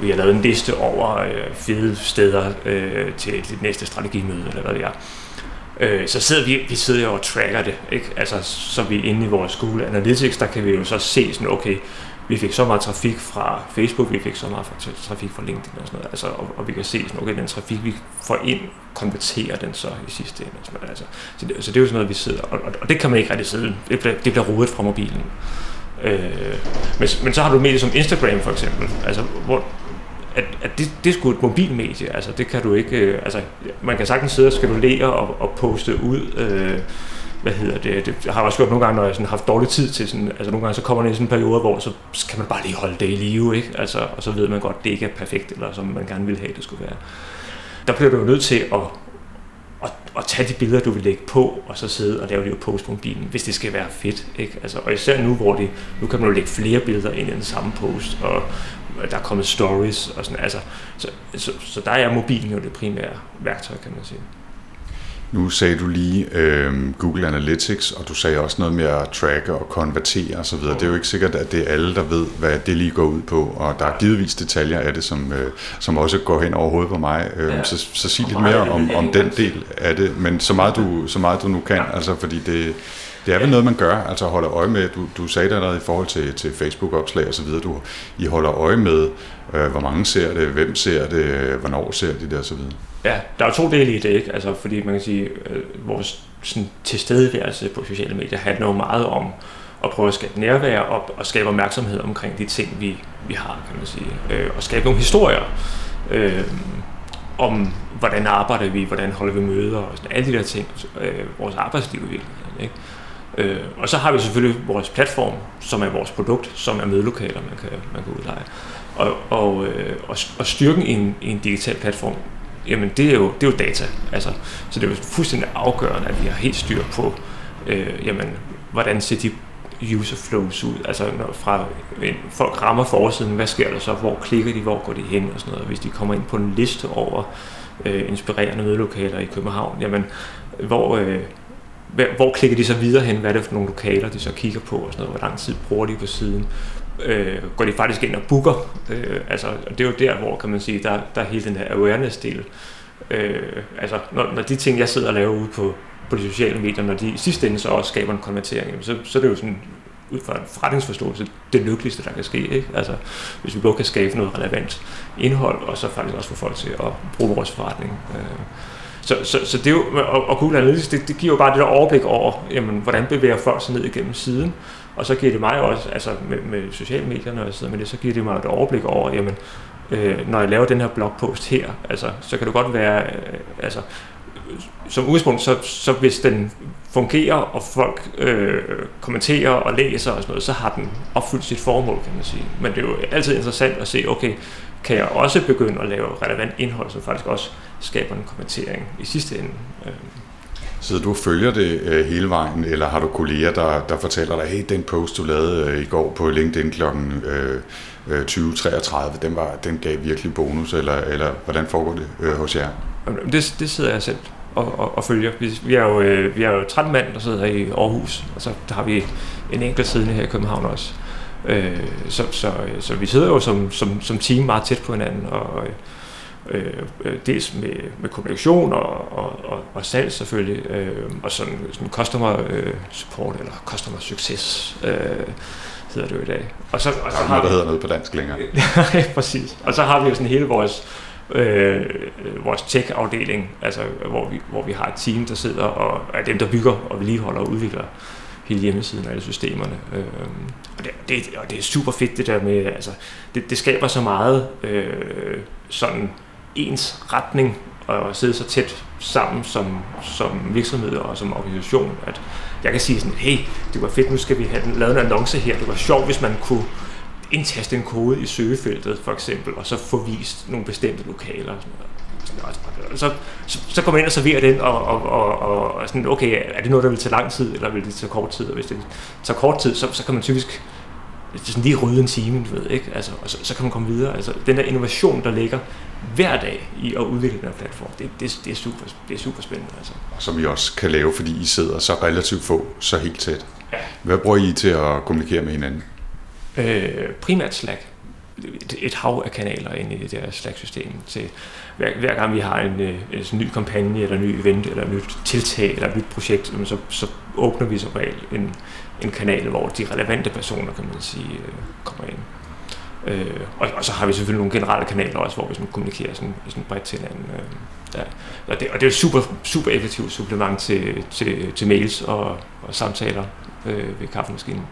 vi har lavet en liste over øh, fede steder øh, til det næste strategimøde, eller hvad det er. Øh, så sidder vi, vi sidder jo og tracker det, ikke? Altså, så vi inde i vores Google Analytics, der kan vi jo så se sådan, okay, vi fik så meget trafik fra Facebook, vi fik så meget trafik fra LinkedIn og sådan noget, altså, og, og vi kan se, sådan, okay, den trafik, vi får ind, konverterer den så i sidste ende. Og sådan noget, altså. så, det, så det er jo sådan noget, vi sidder, og, og, og det kan man ikke rigtig sidde, det bliver, det bliver rodet fra mobilen. Øh, men, men så har du medier som Instagram for eksempel, altså, hvor, at, at det, det er sgu et mobilmedie, altså det kan du ikke, øh, altså man kan sagtens sidde og skalulere og, og poste ud, øh, hvad hedder det, det har jeg også gjort nogle gange, når jeg sådan har haft dårlig tid til sådan, altså nogle gange så kommer det i sådan en periode, hvor så kan man bare lige holde det i live, ikke? Altså, og så ved man godt, at det ikke er perfekt, eller som man gerne vil have, det skulle være. Der bliver du jo nødt til at, at, at tage de billeder, du vil lægge på, og så sidde og lave det post på bilen, hvis det skal være fedt, ikke? Altså, og især nu, hvor det, nu kan man jo lægge flere billeder ind i den samme post, og der er kommet stories og sådan, altså, så, så, så der er mobilen jo det primære værktøj, kan man sige. Nu sagde du lige øh, Google Analytics, og du sagde også noget med at tracke og konvertere osv. Det er jo ikke sikkert, at det er alle, der ved, hvad det lige går ud på, og der er givetvis detaljer af det, som, øh, som også går hen over hovedet på mig. Øh, ja. så, så sig lidt mere om, om den del af det, men så meget du, så meget du nu kan, altså fordi det, det er vel noget, man gør, altså holder øje med, du, du sagde det allerede i forhold til, til Facebook-opslag og så videre, du, I holder øje med, øh, hvor mange ser det, hvem ser det, hvornår ser de det og så videre. Ja, der er jo to dele i det, ikke? Altså, fordi man kan sige, øh, vores sådan, tilstedeværelse på sociale medier handler jo meget om at prøve at skabe nærvær og, og skabe opmærksomhed omkring de ting, vi, vi har, kan man sige. Øh, og skabe nogle historier. Øh, om, hvordan arbejder vi, hvordan holder vi møder og sådan, alle de der ting, øh, vores arbejdsliv i virkeligheden. Ikke? Øh, og så har vi selvfølgelig vores platform, som er vores produkt, som er mødelokaler, man kan, man kan udleje. Og, og, øh, og, og styrken i en, i en digital platform, jamen det er jo, det er jo data. Altså, så det er jo fuldstændig afgørende, at vi har helt styr på, øh, jamen, hvordan ser de user flows ud, altså når fra en, folk rammer forsiden, hvad sker der så, hvor klikker de, hvor går de hen og sådan noget. Hvis de kommer ind på en liste over øh, inspirerende mødelokaler i København, jamen hvor, øh, hvor klikker de så videre hen, hvad er det for nogle lokaler, de så kigger på og sådan noget, hvor lang tid bruger de på siden, øh, går de faktisk ind og booker, øh, altså og det er jo der, hvor kan man sige, der, der er hele den her awareness-del, øh, altså når, når de ting, jeg sidder og laver ude på, på de sociale medier, når de i sidste ende så også skaber en konvertering, så, så er det jo sådan ud fra en forretningsforståelse det lykkeligste, der kan ske. Ikke? Altså, hvis vi både kan skabe noget relevant indhold, og så faktisk også få folk til at bruge vores forretning. Øh. Så, så, så det er jo, og, og Google Analytics, det, det giver jo bare det der overblik over, jamen, hvordan bevæger folk sig ned igennem siden, og så giver det mig også, altså med, med sociale medier, når jeg sidder med det, så giver det mig et overblik over, jamen, øh, når jeg laver den her blogpost her, altså, så kan det godt være, øh, altså, som udgangspunkt, så, så hvis den fungerer, og folk øh, kommenterer og læser og sådan noget, så har den opfyldt sit formål, kan man sige. Men det er jo altid interessant at se, okay, kan jeg også begynde at lave relevant indhold, som faktisk også skaber en kommentering i sidste ende. Øh. Så du følger det øh, hele vejen, eller har du kolleger, der, der fortæller dig, hey, den post, du lavede øh, i går på LinkedIn kl. Øh, 2033, den, var, den gav virkelig bonus, eller, eller hvordan foregår det øh, hos jer? Det, det sidder jeg selv og, og, og følger. Vi, vi, er jo, øh, vi er jo 13 mand, der sidder i Aarhus, og så der har vi en enkelt siddende her i København også. Øh, så, så, så vi sidder jo som, som, som team meget tæt på hinanden, og øh, øh, dels med, med kommunikation og, og, og, og salg selvfølgelig, øh, og sådan, sådan customer øh, support eller customer success øh, hedder det jo i dag. Og så, og så har noget, der hedder noget på dansk længere. ja, præcis. Og så har vi jo sådan hele vores øh, vores tech-afdeling, altså hvor vi, hvor vi har et team, der sidder og er dem, der bygger og vedligeholder og udvikler hele hjemmesiden og alle systemerne. Øh, og, det, det, og det er super fedt det der med, altså det, det skaber så meget øh, sådan ens retning og sidde så tæt sammen som, som virksomhed og som organisation, at jeg kan sige sådan, hey, det var fedt, nu skal vi have lavet en annonce her. Det var sjovt, hvis man kunne indtaste en kode i søgefeltet for eksempel, og så få vist nogle bestemte lokaler. Og sådan noget. Så, så, så kommer man ind og serverer den, og, og, og, og sådan, okay, er det noget, der vil tage lang tid, eller vil det tage kort tid? Og hvis det tager kort tid, så, så kan man typisk sådan lige rydde en time, du ved, ikke? Altså, og så, så kan man komme videre. Altså, den der innovation, der ligger hver dag i at udvikle den her platform, det, det, det, er, super, det er super spændende. Altså. Som I også kan lave, fordi I sidder så relativt få, så helt tæt. Ja. Hvad bruger I til at kommunikere med hinanden? Øh, primært Slack. Et, et hav af kanaler inde i det der Slack-system. Til hver, hver gang vi har en, øh, en, en ny kampagne, eller en ny event, eller et nyt tiltag, eller et nyt projekt, så, så åbner vi som regel en, en kanal, hvor de relevante personer, kan man sige, øh, kommer ind. Øh, og, og så har vi selvfølgelig nogle generelle kanaler også, hvor vi sådan kommunikerer sådan, sådan bredt til hinanden. Øh, ja. og, det, og det er et super, super effektivt supplement til, til, til mails og, og samtaler øh, ved kaffemaskinen.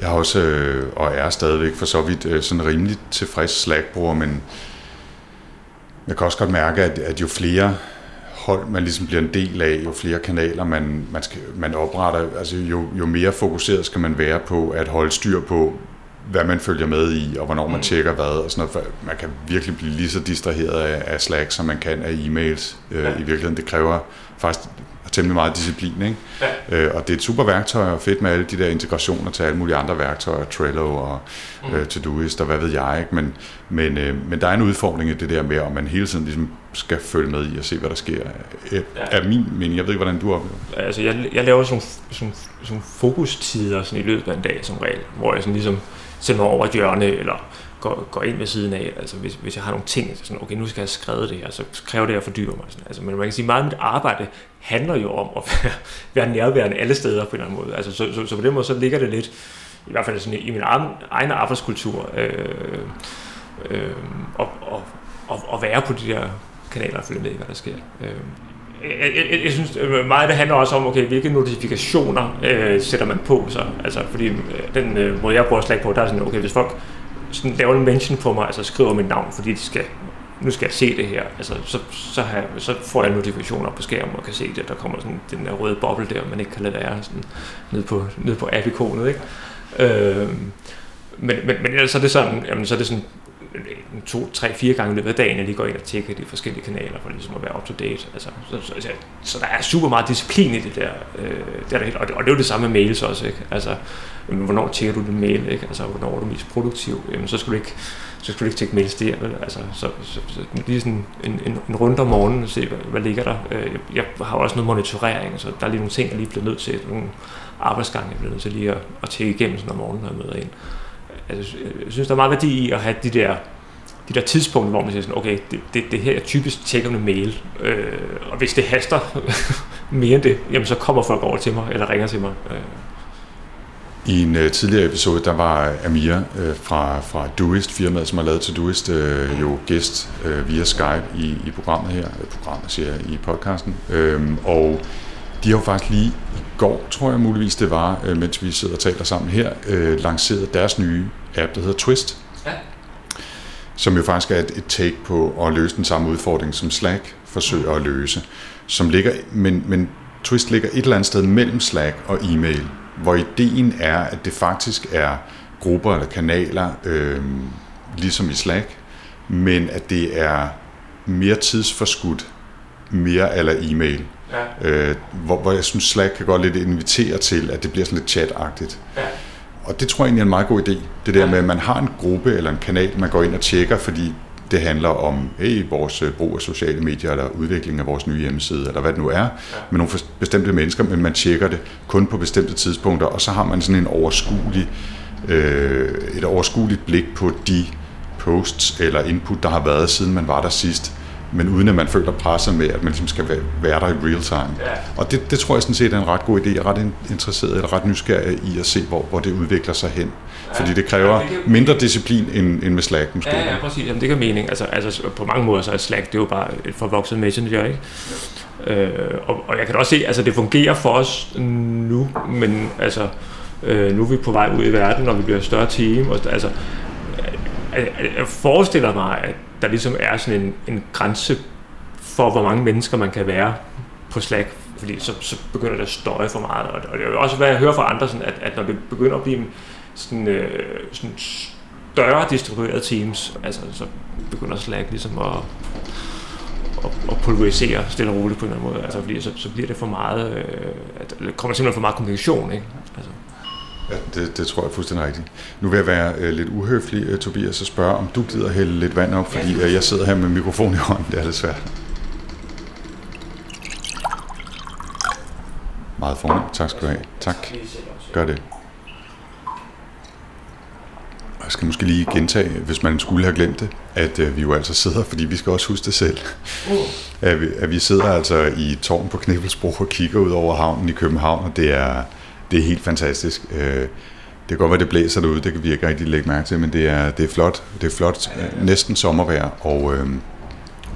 Jeg har også, øh, og er stadigvæk for så vidt, øh, sådan rimelig tilfreds Slack-bruger, men jeg kan også godt mærke, at, at jo flere hold man ligesom bliver en del af, jo flere kanaler man, man, skal, man opretter, altså jo, jo mere fokuseret skal man være på at holde styr på, hvad man følger med i, og hvornår man mm. tjekker hvad, og sådan noget. Man kan virkelig blive lige så distraheret af, af Slack, som man kan af e-mails. Øh, ja. I virkeligheden, det kræver faktisk temmelig meget disciplin. Ikke? Ja. Øh, og det er et super værktøj, og fedt med alle de der integrationer til alle mulige andre værktøjer, Trello og mm. øh, Todoist og hvad ved jeg. Ikke? Men, men, øh, men der er en udfordring i det der med, om man hele tiden ligesom skal følge med i og se, hvad der sker. Øh, ja. Er min mening. Jeg ved ikke, hvordan du oplever Altså, jeg, jeg laver sådan, sådan, sådan fokustider sådan i løbet af en dag som regel, hvor jeg sådan ligesom mig over et hjørne, eller går, går ind ved siden af. Altså hvis, hvis jeg har nogle ting, så sådan, okay, nu skal jeg skrive det her, så kræver det, at jeg fordyrer mig. Sådan. Altså, men man kan sige, meget af mit arbejde handler jo om at være, være nærværende alle steder på en eller anden måde. Altså, så, så, så på den måde, så ligger det lidt, i hvert fald sådan i min egen, egen arbejdskultur, øh, øh, og, og, og, og være på de der kanaler og følge med i, hvad der sker. Øh, jeg, jeg, jeg synes øh, meget det handler også om, okay, hvilke notifikationer øh, sætter man på så. Altså, fordi øh, den øh, måde, jeg bruger Slack på, der er sådan, okay, hvis folk sådan laver en mention på mig, altså skriver mit navn, fordi de skal nu skal jeg se det her. Altså, så, så, har så får jeg notifikationer på skærmen og kan se det, der kommer sådan den der røde boble der, man ikke kan lade være sådan, ned på, ned på app-ikonet. Ikke? Øh, men, men, men ellers er det sådan, jamen, så er det sådan Øh, to, tre, fire gange i løbet af dagen, jeg lige går ind og tjekker de forskellige kanaler, for ligesom at være up to date. Altså, så, så, så, så der er super meget disciplin i det der. Øh, det er der helt, og, det, og det er jo det samme med mails også. Ikke? Altså, hvornår tjekker du din mail? Ikke? Altså, hvornår er du mest produktiv? Jamen, så skal du ikke så skal du ikke tjekke mails der. Vel? Altså, så, så, så, lige sådan en, en, en runde om morgenen og se, hvad, hvad ligger der. Øh, jeg har også noget monitorering, så der er lige nogle ting, jeg lige bliver nødt til. Nogle arbejdsgange, jeg bliver nødt til lige at, at tjekke igennem sådan om morgenen, når jeg møder ind. Altså, jeg synes, der er meget værdi i at have de der de der tidspunkter, hvor man siger sådan, okay, det, det, det her er typisk tjekker med mail, øh, og hvis det haster mere end det, jamen så kommer folk over til mig, eller ringer til mig. Øh. I en uh, tidligere episode, der var Amir uh, fra, fra Doist, firmaet, som har lavet til Duist, uh, jo gæst uh, via Skype i, i programmet her, programmet siger jeg, i podcasten, uh, og de har jo faktisk lige i går, tror jeg muligvis det var, uh, mens vi sidder og taler sammen her, uh, lanceret deres nye app, der hedder Twist. Ja som jo faktisk er et, et take på at løse den samme udfordring, som Slack forsøger at løse. Som ligger, men, men Twist ligger et eller andet sted mellem Slack og e-mail, hvor ideen er, at det faktisk er grupper eller kanaler, øh, ligesom i Slack, men at det er mere tidsforskudt, mere eller e-mail. Ja. Øh, hvor, hvor jeg synes, Slack kan godt lidt invitere til, at det bliver sådan lidt chat-agtigt. Ja. Og det tror jeg egentlig er en meget god idé. Det der med, at man har en gruppe eller en kanal, man går ind og tjekker, fordi det handler om hey, vores øh, brug af sociale medier, eller udvikling af vores nye hjemmeside, eller hvad det nu er, med nogle bestemte mennesker, men man tjekker det kun på bestemte tidspunkter, og så har man sådan en overskuelig, øh, et overskueligt blik på de posts eller input, der har været, siden man var der sidst men uden at man føler presset med, at man ligesom skal være der i real time. Ja. Og det, det tror jeg sådan set er en ret god idé. Jeg er ret interesseret eller ret nysgerrig i at se, hvor, hvor det udvikler sig hen. Ja. Fordi det kræver ja, det kan... mindre disciplin end, end med Slack måske. Ja, ja præcis. Jamen, det kan mening. Altså, altså, på mange måder så er Slack det er jo bare et forvokset messenger, ikke? Ja. Øh, og, og jeg kan også se, altså det fungerer for os nu, men altså, øh, nu er vi på vej ud i verden, og vi bliver et større team. Og, altså, jeg, jeg forestiller mig, at der ligesom er sådan en, en grænse for, hvor mange mennesker man kan være på Slack, fordi så, så begynder det at støje for meget. Og, og det er jo også, hvad jeg hører fra andre, sådan, at, at når det begynder at blive sådan, øh, sådan større distribuerede teams, altså, så begynder Slack ligesom at, at, at pulverisere stille og roligt på en eller anden måde. Altså, fordi så, så bliver det for meget, øh, at, eller kommer simpelthen for meget kommunikation. Ikke? Ja, det, det tror jeg er fuldstændig rigtigt. Nu vil jeg være uh, lidt uhøflig, uh, Tobias, og spørge, om du gider hælde lidt vand op, fordi uh, jeg sidder her med mikrofon i hånden. Det er lidt svært. Meget fornemt. Tak skal du have. Tak. Gør det. Jeg skal måske lige gentage, hvis man skulle have glemt det, at uh, vi jo altså sidder, fordi vi skal også huske det selv, uh. at, vi, at vi sidder altså i tårn på Knibelsbro og kigger ud over havnen i København, og det er det er helt fantastisk. Øh, det kan godt være, det blæser derude, det kan vi ikke rigtig lægge mærke til, men det er, det er flot. Det er flot, næsten sommervejr, og, øh,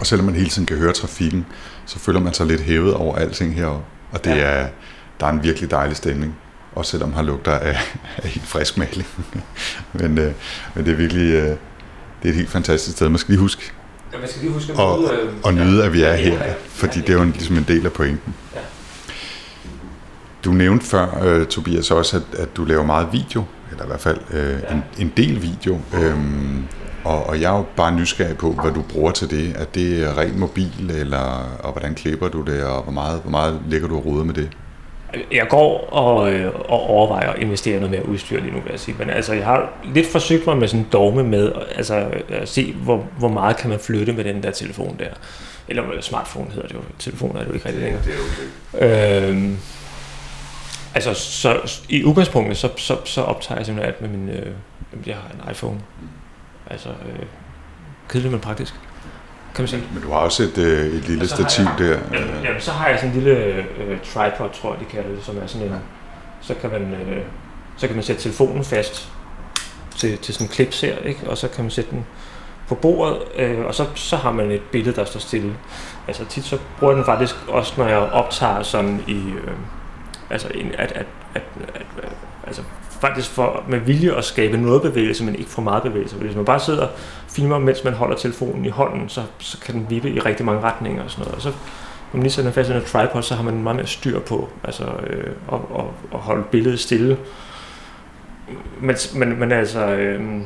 og selvom man hele tiden kan høre trafikken, så føler man sig lidt hævet over alting heroppe. Og det ja. er, der er en virkelig dejlig stemning, også selvom har lugter af, af helt frisk maling. men, øh, men det er virkelig øh, det er et helt fantastisk sted. Man skal lige huske, ja, man skal lige huske at og, nyde, øh, og nyde, at vi er her, fordi det er jo en, ligesom en del af pointen. Ja. Du nævnte før, uh, Tobias, også, at, at du laver meget video, eller i hvert fald uh, ja. en, en del video. Um, og, og jeg er jo bare nysgerrig på, hvad du bruger til det. Er det rent mobil, eller, og hvordan klipper du det, og hvor meget, hvor meget ligger du og roder med det? Jeg går og, øh, og overvejer at investere noget mere udstyr lige nu, vil jeg sige. Men altså, jeg har lidt forsøgt mig med sådan en dogme med, altså at se, hvor, hvor meget kan man flytte med den der telefon der. Eller smartphone hedder det jo. Telefon er det jo ikke rigtig længere. Det er okay. øhm, Altså, så i udgangspunktet, så, så, så optager jeg simpelthen alt med min... Øh, jeg har en iPhone. Altså, øh, kedeligt, men praktisk. Kan man sige. Men du har også et, øh, et lille stativ jeg, der. Jamen, jamen, så har jeg sådan en lille øh, tripod, tror jeg, de kalder det, som er sådan en... Så kan man, øh, så kan man sætte telefonen fast til, til sådan en klips her, ikke? og så kan man sætte den på bordet, øh, og så, så har man et billede, der står stille. Altså tit så bruger jeg den faktisk også, når jeg optager sådan i... Øh, altså, at, at, at, at, at altså faktisk for med vilje at skabe noget bevægelse, men ikke for meget bevægelse. Hvis man bare sidder og filmer, mens man holder telefonen i hånden, så, så kan den vippe i rigtig mange retninger og sådan noget. Og så, når man lige sætter fast i en tripod, så har man meget mere styr på altså, øh, at, at, at holde billedet stille. Men, men, men altså... Øh,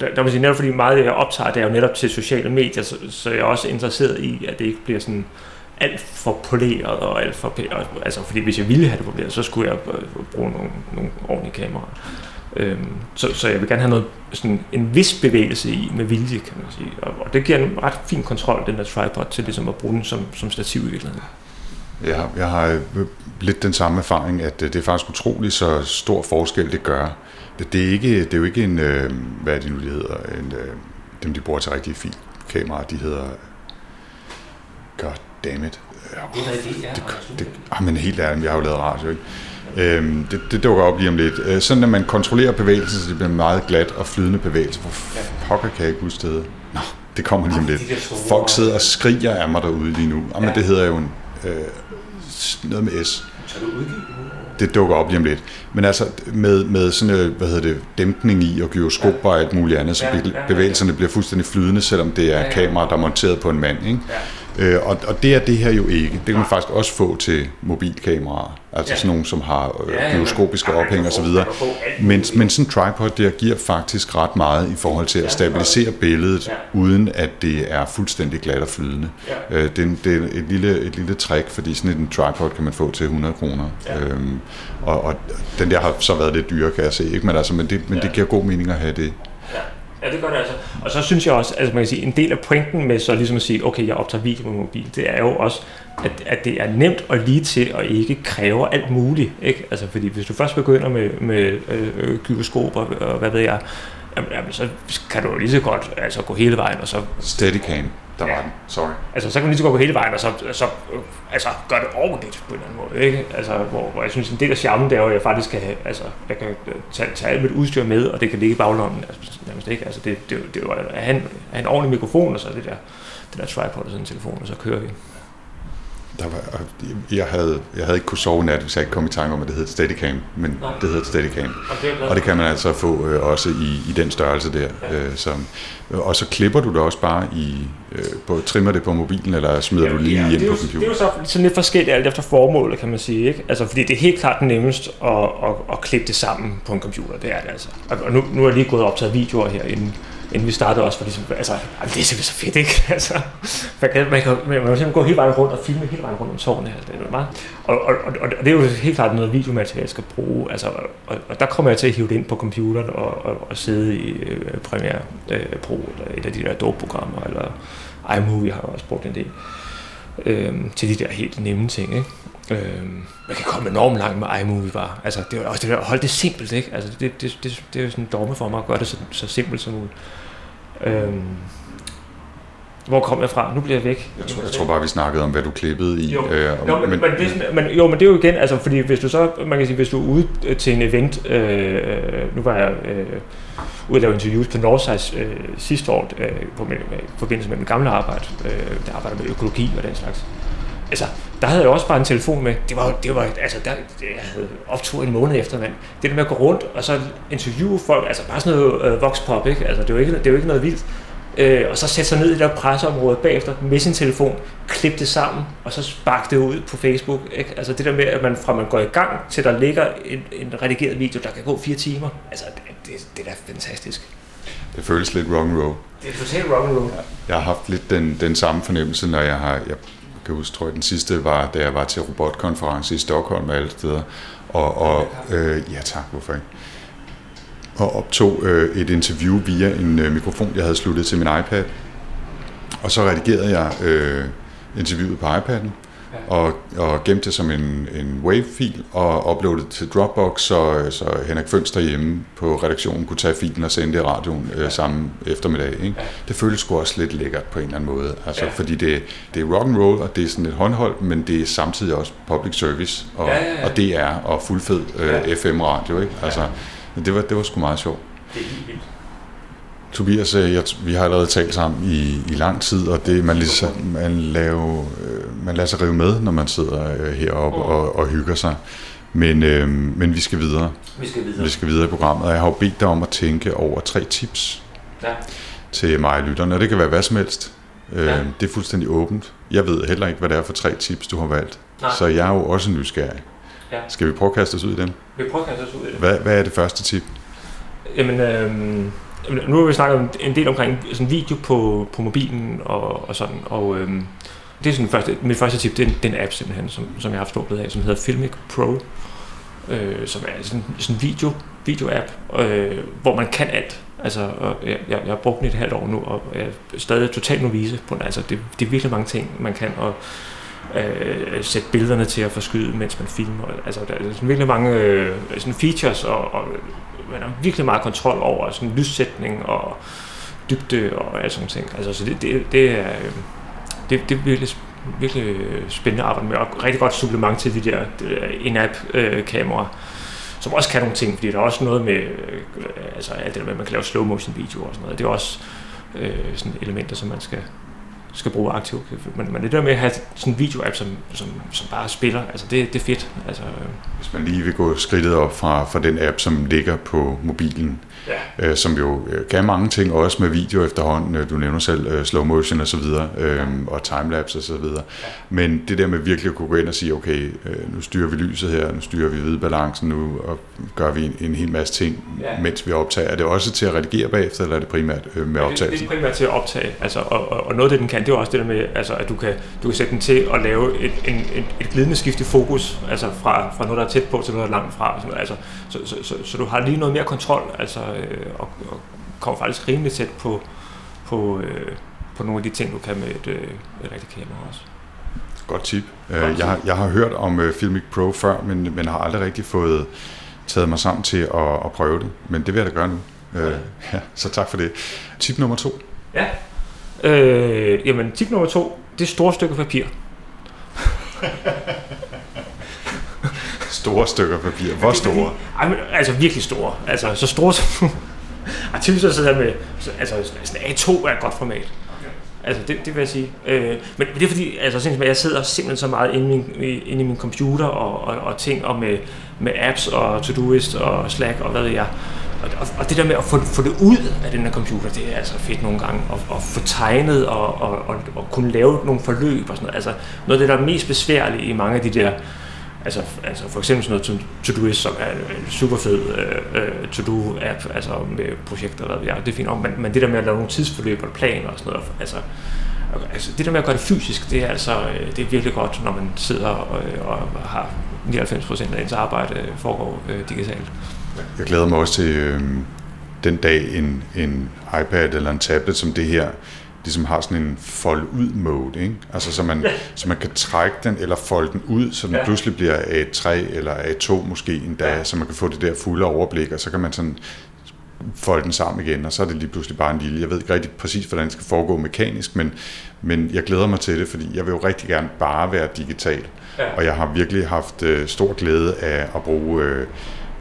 der, der vil sige, netop fordi meget jeg optager, det er jo netop til sociale medier, så, så jeg er også interesseret i, at det ikke bliver sådan alt for poleret og alt for... Altså, fordi hvis jeg ville have det poleret, så skulle jeg øh, bruge nogle, nogle ordentlige kameraer. Øhm, så, så jeg vil gerne have noget, sådan en vis bevægelse i med vilje, kan man sige. Og, og det giver en ret fin kontrol, den der tripod, til ligesom at bruge den som, som stativ i virkeligheden. Jeg har, jeg har lidt den samme erfaring, at øh, det er faktisk utroligt så stor forskel, det gør. Det, det, er, ikke, det er jo ikke en, øh, hvad er det nu, de hedder, en, øh, dem de bruger til rigtige filmkameraer, de hedder, god damn it. Det, det, det, ah, men helt ærligt, jeg har jo lavet radio, ikke? Øhm, det, det dukker op lige om lidt. Øh, sådan at man kontrollerer bevægelsen, så det bliver meget glat og flydende bevægelse. Hvor pokker kan jeg ikke huske det? Nå, det kommer lige om lidt. Folk sidder og skriger af mig derude lige nu. Jamen, det hedder jo en, øh, noget med S. Det dukker op lige om lidt. Men altså med, med sådan øh, hvad hedder det, dæmpning i og gyroskop og alt muligt andet, så bevægelserne bliver fuldstændig flydende, selvom det er kamera, der er monteret på en mand. Ikke? Øh, og, og det er det her jo ikke. Det kan man faktisk også få til mobilkameraer. Altså ja. sådan nogle, som har øh, gyroskopiske ophæng og så videre. Men, men sådan en tripod der giver faktisk ret meget i forhold til at stabilisere billedet, uden at det er fuldstændig glat og flydende. Øh, det, er, det er et lille, et lille trick, fordi sådan en tripod kan man få til 100 kroner. Øhm, og, og den der har så været lidt dyre, kan jeg se. Ikke? Men, altså, men, det, men det giver god mening at have det. Ja, det gør det altså. Og så synes jeg også, altså man kan sige, en del af pointen med så ligesom at sige, okay, jeg optager video med mobil, det er jo også, at, at det er nemt og lige til og ikke kræver alt muligt. Ikke? Altså fordi hvis du først begynder med, med øh, gyroskop og hvad ved jeg, jamen, så kan du lige så godt altså, gå hele vejen og så... Steadicam der ja. var den. Sorry. Altså, så kan man lige så godt gå hele vejen, og så, så altså, gør det ordentligt på en eller anden måde. Ikke? Altså, hvor, hvor jeg synes, en del af charmen, det er jo, at jeg faktisk kan, altså, jeg kan tage, tage alt mit udstyr med, og det kan ligge i baglommen. Altså, nærmest ikke. Altså, det, det, det, det er jo at have en, have en ordentlig mikrofon, og så det der, det der tripod og sådan en telefon, og så kører vi der var, jeg, havde, jeg havde ikke kunne sove nat, hvis jeg ikke kom i tanke om, at det hedder Steadicam, men Nej. det hedder Steadicam. Okay, og det kan man altså få øh, også i, i den størrelse der. Ja. Øh, som, og så klipper du det også bare i, øh, på, trimmer det på mobilen, eller smider ja, du lige ja, ind på computeren? Det er jo så sådan lidt forskelligt alt efter formålet, kan man sige. Ikke? Altså, fordi det er helt klart nemmest at, at, at klippe det sammen på en computer, det er det altså. Og nu, nu er jeg lige gået og optaget videoer her inden vi startede også, for ligesom, altså, det er simpelthen så fedt, ikke? Altså, man kan, man kan, man kan simpelthen gå hele vejen rundt og filme hele vejen rundt om tårnet her. Det er meget. Og, og, og, og, det er jo helt klart noget videomateriale, jeg skal bruge. Altså, og, og, der kommer jeg til at hive det ind på computeren og, og, og sidde i øh, Premiere øh, Pro, eller et af de der Adobe-programmer, eller iMovie har jeg også brugt en del. Øh, til de der helt nemme ting, ikke? Øh, man kan komme enormt langt med iMovie bare. Altså, det er også det der hold det simpelt, ikke? Altså, det, det, det, det er jo sådan en dogme for mig at gøre det så, så simpelt som muligt. Øhm, hvor kom jeg fra? Nu bliver jeg væk. Jeg tror, jeg tror bare, vi snakkede om, hvad du klippede i. Jo, øh, jo, men, men, men, det, men, jo, men det er jo igen, altså, fordi hvis du så, man kan sige, hvis du er ude til en event, øh, nu var jeg øh, ude at lave interviews på Northside øh, sidste år, øh, på med, med, forbindelse med min gamle arbejde, øh, der arbejder med økologi og den slags. Altså, der havde jeg også bare en telefon med. Det var, det var altså, der, jeg havde optur en måned efter, mand. Det der med at gå rundt og så interviewe folk, altså bare sådan noget øh, voxpop, ikke? Altså, det jo ikke, det jo ikke noget vildt. Øh, og så sætte sig ned i det der presseområde bagefter med sin telefon, klippe det sammen, og så sparke det ud på Facebook. Ikke? Altså det der med, at man fra man går i gang, til der ligger en, en redigeret video, der kan gå fire timer. Altså det, det, det er da fantastisk. Det føles lidt wrong road. Det er totalt wrong road. Jeg har haft lidt den, den samme fornemmelse, når jeg har... Jeg kan huske, tror jeg, den sidste var, da jeg var til robotkonference i Stockholm og alle steder. Og, og øh, ja tak, hvorfor ikke? Og optog øh, et interview via en øh, mikrofon, jeg havde sluttet til min iPad. Og så redigerede jeg øh, interviewet på iPad'en og, og gemte det som en, en WAV-fil og uploadede til Dropbox, så, så Henrik Fønster hjemme på redaktionen kunne tage filen og sende det i radioen øh, samme eftermiddag. Ikke? Det føles sgu også lidt lækkert på en eller anden måde, altså, ja. fordi det, det er rock and roll og det er sådan et håndholdt, men det er samtidig også public service, og, ja, ja, ja. og er og fuldfed øh, ja. FM-radio. Ikke? Altså, det, var, det var sgu meget sjovt. Det er helt vildt. Tobias, øh, jeg, vi har allerede talt sammen i, i lang tid, og det man, ligesom, man, laver, øh, man lader sig rive med, når man sidder øh, heroppe og, og hygger sig. Men, øh, men vi skal videre. Vi skal videre. Vi skal videre i programmet, og jeg har jo bedt dig om at tænke over tre tips Ja. til mig og lytterne, og det kan være hvad som helst. Øh, Ja. Det er fuldstændig åbent. Jeg ved heller ikke, hvad det er for tre tips, du har valgt. Nej. Så jeg er jo også nysgerrig. Ja. Skal vi prøve at kaste os ud i dem? Vi prøver at kaste os ud i det. Hvad, hvad er det første tip? Jamen, jamen, nu har vi snakket en del omkring sådan video på, på mobilen og, og sådan, og øhm, det er sådan første, mit første tip, det er, den, den app simpelthen, som, som jeg har haft stor glæde af, som hedder Filmic Pro, øh, som er sådan sådan en video, video-app, øh, hvor man kan alt. Altså, og jeg, jeg, jeg har brugt den i et halvt år nu, og jeg er stadig totalt novise på den. Altså, det, det er virkelig mange ting, man kan, og øh, sætte billederne til at forskyde, mens man filmer. Altså, der er sådan virkelig mange øh, sådan features, og, og man har virkelig meget kontrol over sådan lyssætning og dybde og alt sådan ting. Altså, så det, det, det er, øh, det, det er virkelig, virkelig spændende at arbejde med, og rigtig godt supplement til de der, de der in-app-kameraer, øh, som også kan nogle ting, fordi der er også noget med, øh, altså alt det der med, at man kan lave slow motion video og sådan noget. Det er også øh, sådan elementer, som man skal, skal bruge aktivt. Men, men det der med at have sådan en video-app, som, som, som bare spiller, altså det, det er fedt. Altså, øh, Hvis man lige vil gå skridtet op fra, fra den app, som ligger på mobilen, ja. øh, som jo øh, kan mange ting, også med video efterhånden. Øh, Du nævner selv øh, slow motion og så videre, øh, og timelapse og så videre. Men det der med virkelig at kunne gå ind og sige, okay, øh, nu styrer vi lyset her, nu styrer vi hvidbalancen, nu og gør vi en, en hel masse ting, Ja. mens vi optager. Er det også til at redigere bagefter, eller er det primært øh, med Det, det optagelsen? er primært til at optage, altså, og, og, og noget af det, den kan, det er også det der med, altså, at du kan, du kan sætte den til at lave et, en, et, et glidende skift i fokus, altså fra, fra noget, der er tæt på til noget, der er langt fra. Sådan, altså, så, så, så, så, du har lige noget mere kontrol, altså, øh, og, og kommer faktisk rimelig tæt på, på, øh, på nogle af de ting, du kan med et, øh, et rigtigt kamera også. Godt tip. Godt Øh, jeg, har, jeg har hørt om øh, Filmic Pro før, men, men har aldrig rigtig fået taget mig sammen til at, at prøve det. Men det vil jeg da gøre nu. Øh, ja, så tak for det. Tip nummer to. Ja. Øh, jamen, tip nummer to, det er store stykker papir. Store stykker papir. Hvor store? Altså virkelig store. Altså så store som... Typisk så sidder med... så- Altså sådan A2 er et godt format. Altså det, det vil jeg sige. Øh, men det er fordi, altså jeg sidder simpelthen så meget inde i min, inde i min computer og, og, og ting, og med, med apps og Todoist og Slack og hvad ved jeg. Og, og, og det der med at få, få det ud af den her computer, det er altså fedt nogle gange. At, at få tegnet og, og, og, og kunne lave nogle forløb og sådan noget. Altså noget af det, der er mest besværligt i mange af de der Altså, altså for eksempel sådan noget som Todoist, som er en super fed øh, øh, to-do-app, altså med projekter, hvad ved jeg, det er fint om, men, men det der med at lave nogle tidsforløb og planer og sådan noget, altså, altså det der med at gøre det fysisk, det er altså øh, det er virkelig godt, når man sidder og, øh, og har 99% af ens arbejde foregår øh, digitalt. Jeg glæder mig også til øh, den dag, en, en iPad eller en tablet som det her, ligesom har sådan en fold ud mode, ikke? Altså så man, så man kan trække den eller folde den ud, så den Ja. pludselig bliver A3 eller A2 måske endda, Ja. så man kan få det der fulde overblik, og så kan man sådan folde den sammen igen, og så er det lige pludselig bare en lille. Jeg ved ikke rigtig præcis, hvordan det skal foregå mekanisk, men, men jeg glæder mig til det, fordi jeg vil jo rigtig gerne bare være digital. Ja. Og jeg har virkelig haft øh, stor glæde af at bruge øh,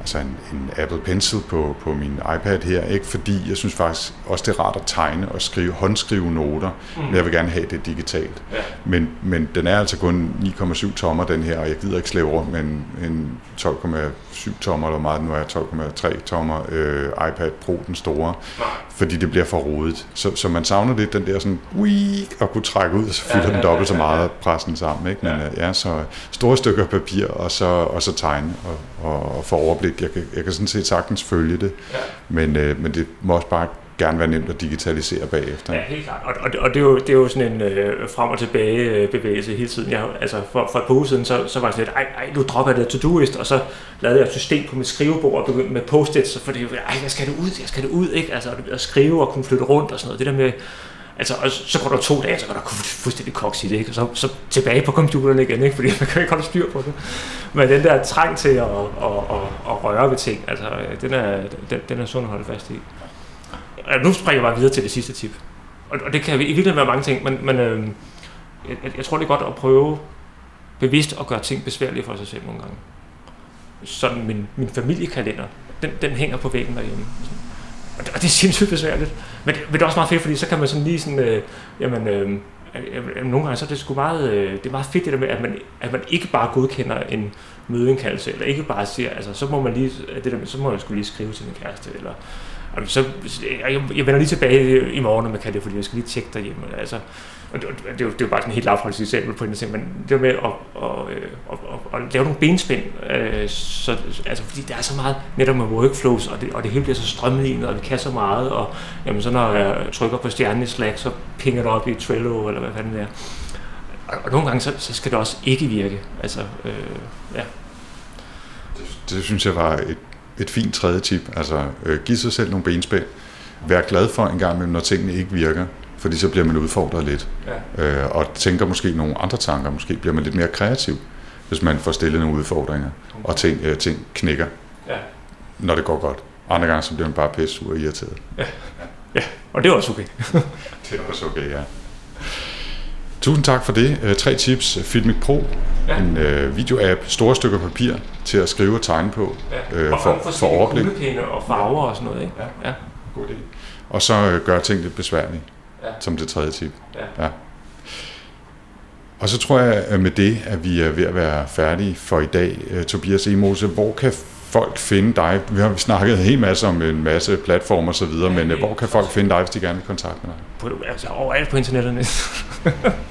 altså en, en Apple Pencil på, på min iPad her, ikke fordi jeg synes faktisk også, det er rart at tegne og skrive, håndskrive noter, mm. men jeg vil gerne have det digitalt. Ja. Men, men den er altså kun 9,7 tommer, den her, og jeg gider ikke slæve rundt med en, en 12,7 tommer, eller meget nu er, 12,3 tommer øh, iPad Pro, den store, Nej. fordi det bliver for rodet. Så, så man savner lidt den der sådan, ui, at kunne trække ud, og så fylder Ja, ja, den dobbelt så ja, ja, meget ja. og presse den sammen. Ikke? Men Ja. ja. ja, så store stykker papir, og så, og så tegne og, og, og få overblik. Jeg kan, jeg kan sådan set sagtens følge det, Ja. men, øh, men det må også bare gerne være nemt at digitalisere bagefter. Ja, helt klart. Og, og, og det, er jo, det er jo sådan en øh, frem og tilbage øh, bevægelse hele tiden. Jeg, altså for, for et par uger siden, så, så var jeg sådan lidt, ej, ej, nu dropper jeg det to-do-list, og så lavede jeg et system på mit skrivebord og begyndte med post-its, for det jo, ej, jeg skal det ud, jeg skal det ud, ikke? Altså at skrive og kunne flytte rundt og sådan noget. Det der med, altså, og så går der to dage, så går der fuldstændig koks i det, ikke? Og så, så tilbage på computeren igen, ikke? Fordi man kan ikke holde styr på det. Men den der trang til at, at, at, at røre ved ting, altså, den er, den, den er sund at holde fast i. Og nu springer jeg bare videre til det sidste tip. Og, og det kan i virkeligheden være mange ting, men, men øh, jeg, jeg tror, det er godt at prøve bevidst at gøre ting besværlige for sig selv nogle gange. Sådan min, min familiekalender, den, den hænger på væggen derhjemme. Og det, og det er sindssygt besværligt. Men det, men det er også meget fedt, fordi så kan man sådan lige sådan, øh, jamen, øh, nogle gange så er det sgu meget, øh, det er meget fedt det der med, at man, at man ikke bare godkender en mødeindkaldelse, eller ikke bare siger, altså så må man lige, øh, det der med, så må jeg skulle lige skrive til min kæreste, eller så, jeg, jeg vender lige tilbage i morgen, med man kan det, fordi jeg skal lige tjekke derhjemme. Altså, og det, det, det, er jo, det er jo bare sådan et helt lavpraktisk eksempel på en ting, men det med at, at, at, at, at lave nogle benspænd, øh, så, altså, fordi der er så meget netop med workflows, og det, og det hele bliver så strømlignet, og vi kan så meget, og jamen, så når jeg trykker på stjernen i Slack, så pinger det op i Trello, eller hvad fanden det er. Og, og nogle gange, så, så skal det også ikke virke. Altså, øh, ja. Det, det synes jeg var et, et fint tredje tip. Altså, øh, giv sig selv nogle benspænd. Vær glad for en gang imellem, når tingene ikke virker fordi så bliver man udfordret lidt. Ja. Øh, og tænker måske nogle andre tanker. Måske bliver man lidt mere kreativ, hvis man får stillet nogle udfordringer, okay. og ting, øh, ting knækker, ja. når det går godt. Andre gange så bliver man bare pisse sur og irriteret. Ja. ja, og det er også okay. det er også okay, ja. Tusind tak for det. Uh, tre tips. Filmic Pro, ja. en uh, videoapp, store stykker papir til at skrive og tegne på, ja. uh, for, for, for overblik. Og farver og sådan noget, ikke? Ja, ja. god idé. Og så uh, gøre ting lidt besværligt ja. som det tredje tip. Ja. ja. Og så tror jeg at med det, at vi er ved at være færdige for i dag. Uh, Tobias Emose, hvor kan folk finde dig? Vi har snakket en hel masse om en masse platformer og så videre, ja, men hvor kan folk finde dig, hvis de gerne vil kontakte med dig? På, altså overalt på internettet.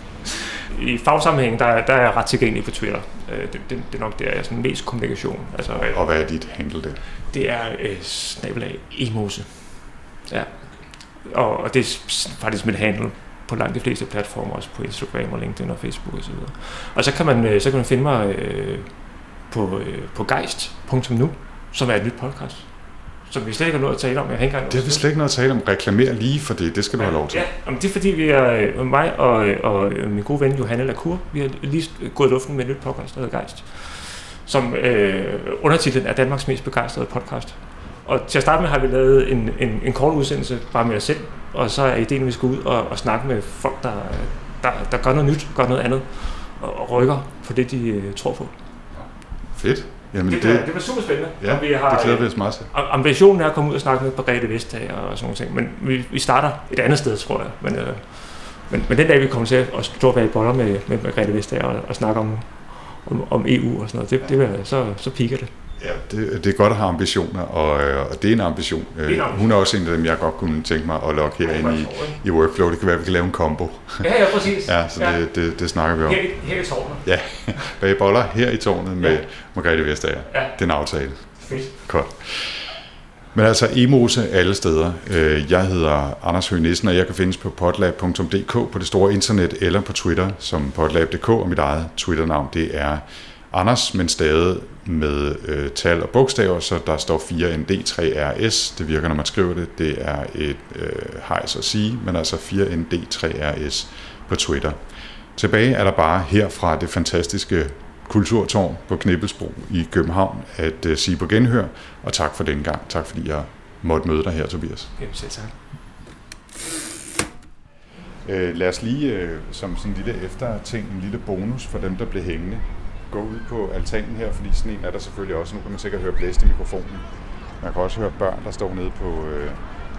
I fagsammenhæng, der, der er jeg ret tilgængelig på Twitter. Øh, det, det, det er nok der, jeg er sådan mest kommunikation. Altså, og hvad er dit handle der? Det er øh, snabelag emose. Ja, og, og det er faktisk mit handle på langt de fleste platformer, også på Instagram og LinkedIn og Facebook osv. Og, og så kan man, øh, så kan man finde mig øh, på, øh, på geist.nu, som er et nyt podcast som vi slet ikke har noget at tale om. Jeg har det har vi slet ikke noget at tale om. Reklamere lige for det. Det skal du have lov til. Ja, det er fordi, vi er, øh, mig og, og min gode ven Johanne Lacour, vi har lige gået i luften med et nyt podcast, der hedder Geist, som øh, undertitlen er Danmarks mest begejstrede podcast. Og til at starte med har vi lavet en, en, en kort udsendelse bare med os selv, og så er ideen, at vi skal ud og, og snakke med folk, der, der, der gør noget nyt, gør noget andet, og, og rykker på det, de tror på. Fedt. Jamen det, det, det var super spændende. Ja, vi har, det glæder vi os meget til. Ambitionen er at komme ud og snakke med Margrethe Vestager og sådan noget ting, men vi, vi starter et andet sted, tror jeg. Men, øh, men, men den dag, vi kommer til at stå bag boller med, med Margrethe Vestager og, og snakke om, om, om EU og sådan noget, det, det, det, så, så piker det. Ja, det, det er godt at have ambitioner, og, øh, og det er en ambition. Det er ambition. Hun er også en af dem, jeg godt kunne tænke mig at lokke her ind i, i workflow. Det kan være, at vi kan lave en combo. Ja, ja, præcis. ja, så ja. Det, det, det snakker vi om. Her, her i tårnet. Ja, bag boller her i tårnet med ja. Margrethe Vestager. Ja. Det er en aftale. Fedt. Godt. Men altså Emose alle steder. Øh, jeg hedder Anders Høgh Nissen, og jeg kan findes på potlab.dk på det store internet eller på Twitter som potlab.dk, og mit eget Twitter-navn det er Anders, men stadig med øh, tal og bogstaver, så der står 4ND3RS. Det virker, når man skriver det. Det er et øh, hejs at sige, men altså 4ND3RS på Twitter. Tilbage er der bare her fra det fantastiske kulturtårn på Knibbelsbro i København at øh, sige på genhør, og tak for den gang. Tak fordi jeg måtte møde dig her, Tobias. Jamen selv tak. Øh, lad os lige øh, som sådan en lille efterting, en lille bonus for dem, der blev hængende gå ud på altanen her, fordi sådan en er der selvfølgelig også. Nu kan man sikkert høre blæst i mikrofonen. Man kan også høre børn, der står nede på, øh,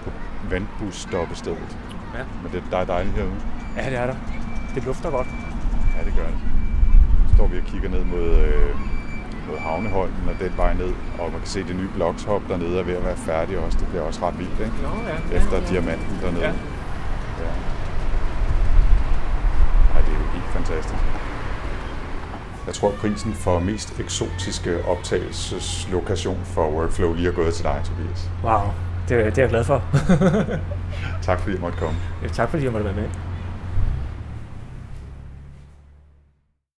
på vandbusstoppestedet. Ja. Men det, der er dejligt herude. Ja, det er der. Det lufter godt. Ja, det gør det. Så står vi og kigger ned mod, øh, mod Havneholmen og den vej ned, og man kan se det nye blokshop dernede er ved at være færdig også. Det bliver også ret vildt, ikke? Nå, ja. Efter ja, ja. diamanten dernede. Ja. ja. Ej, det er jo helt fantastisk. Jeg tror, prisen for mest eksotiske optagelseslokation for Workflow lige er gået til dig, Tobias. Wow, det, det er jeg glad for. tak fordi jeg måtte komme. Ja, tak fordi jeg måtte være med.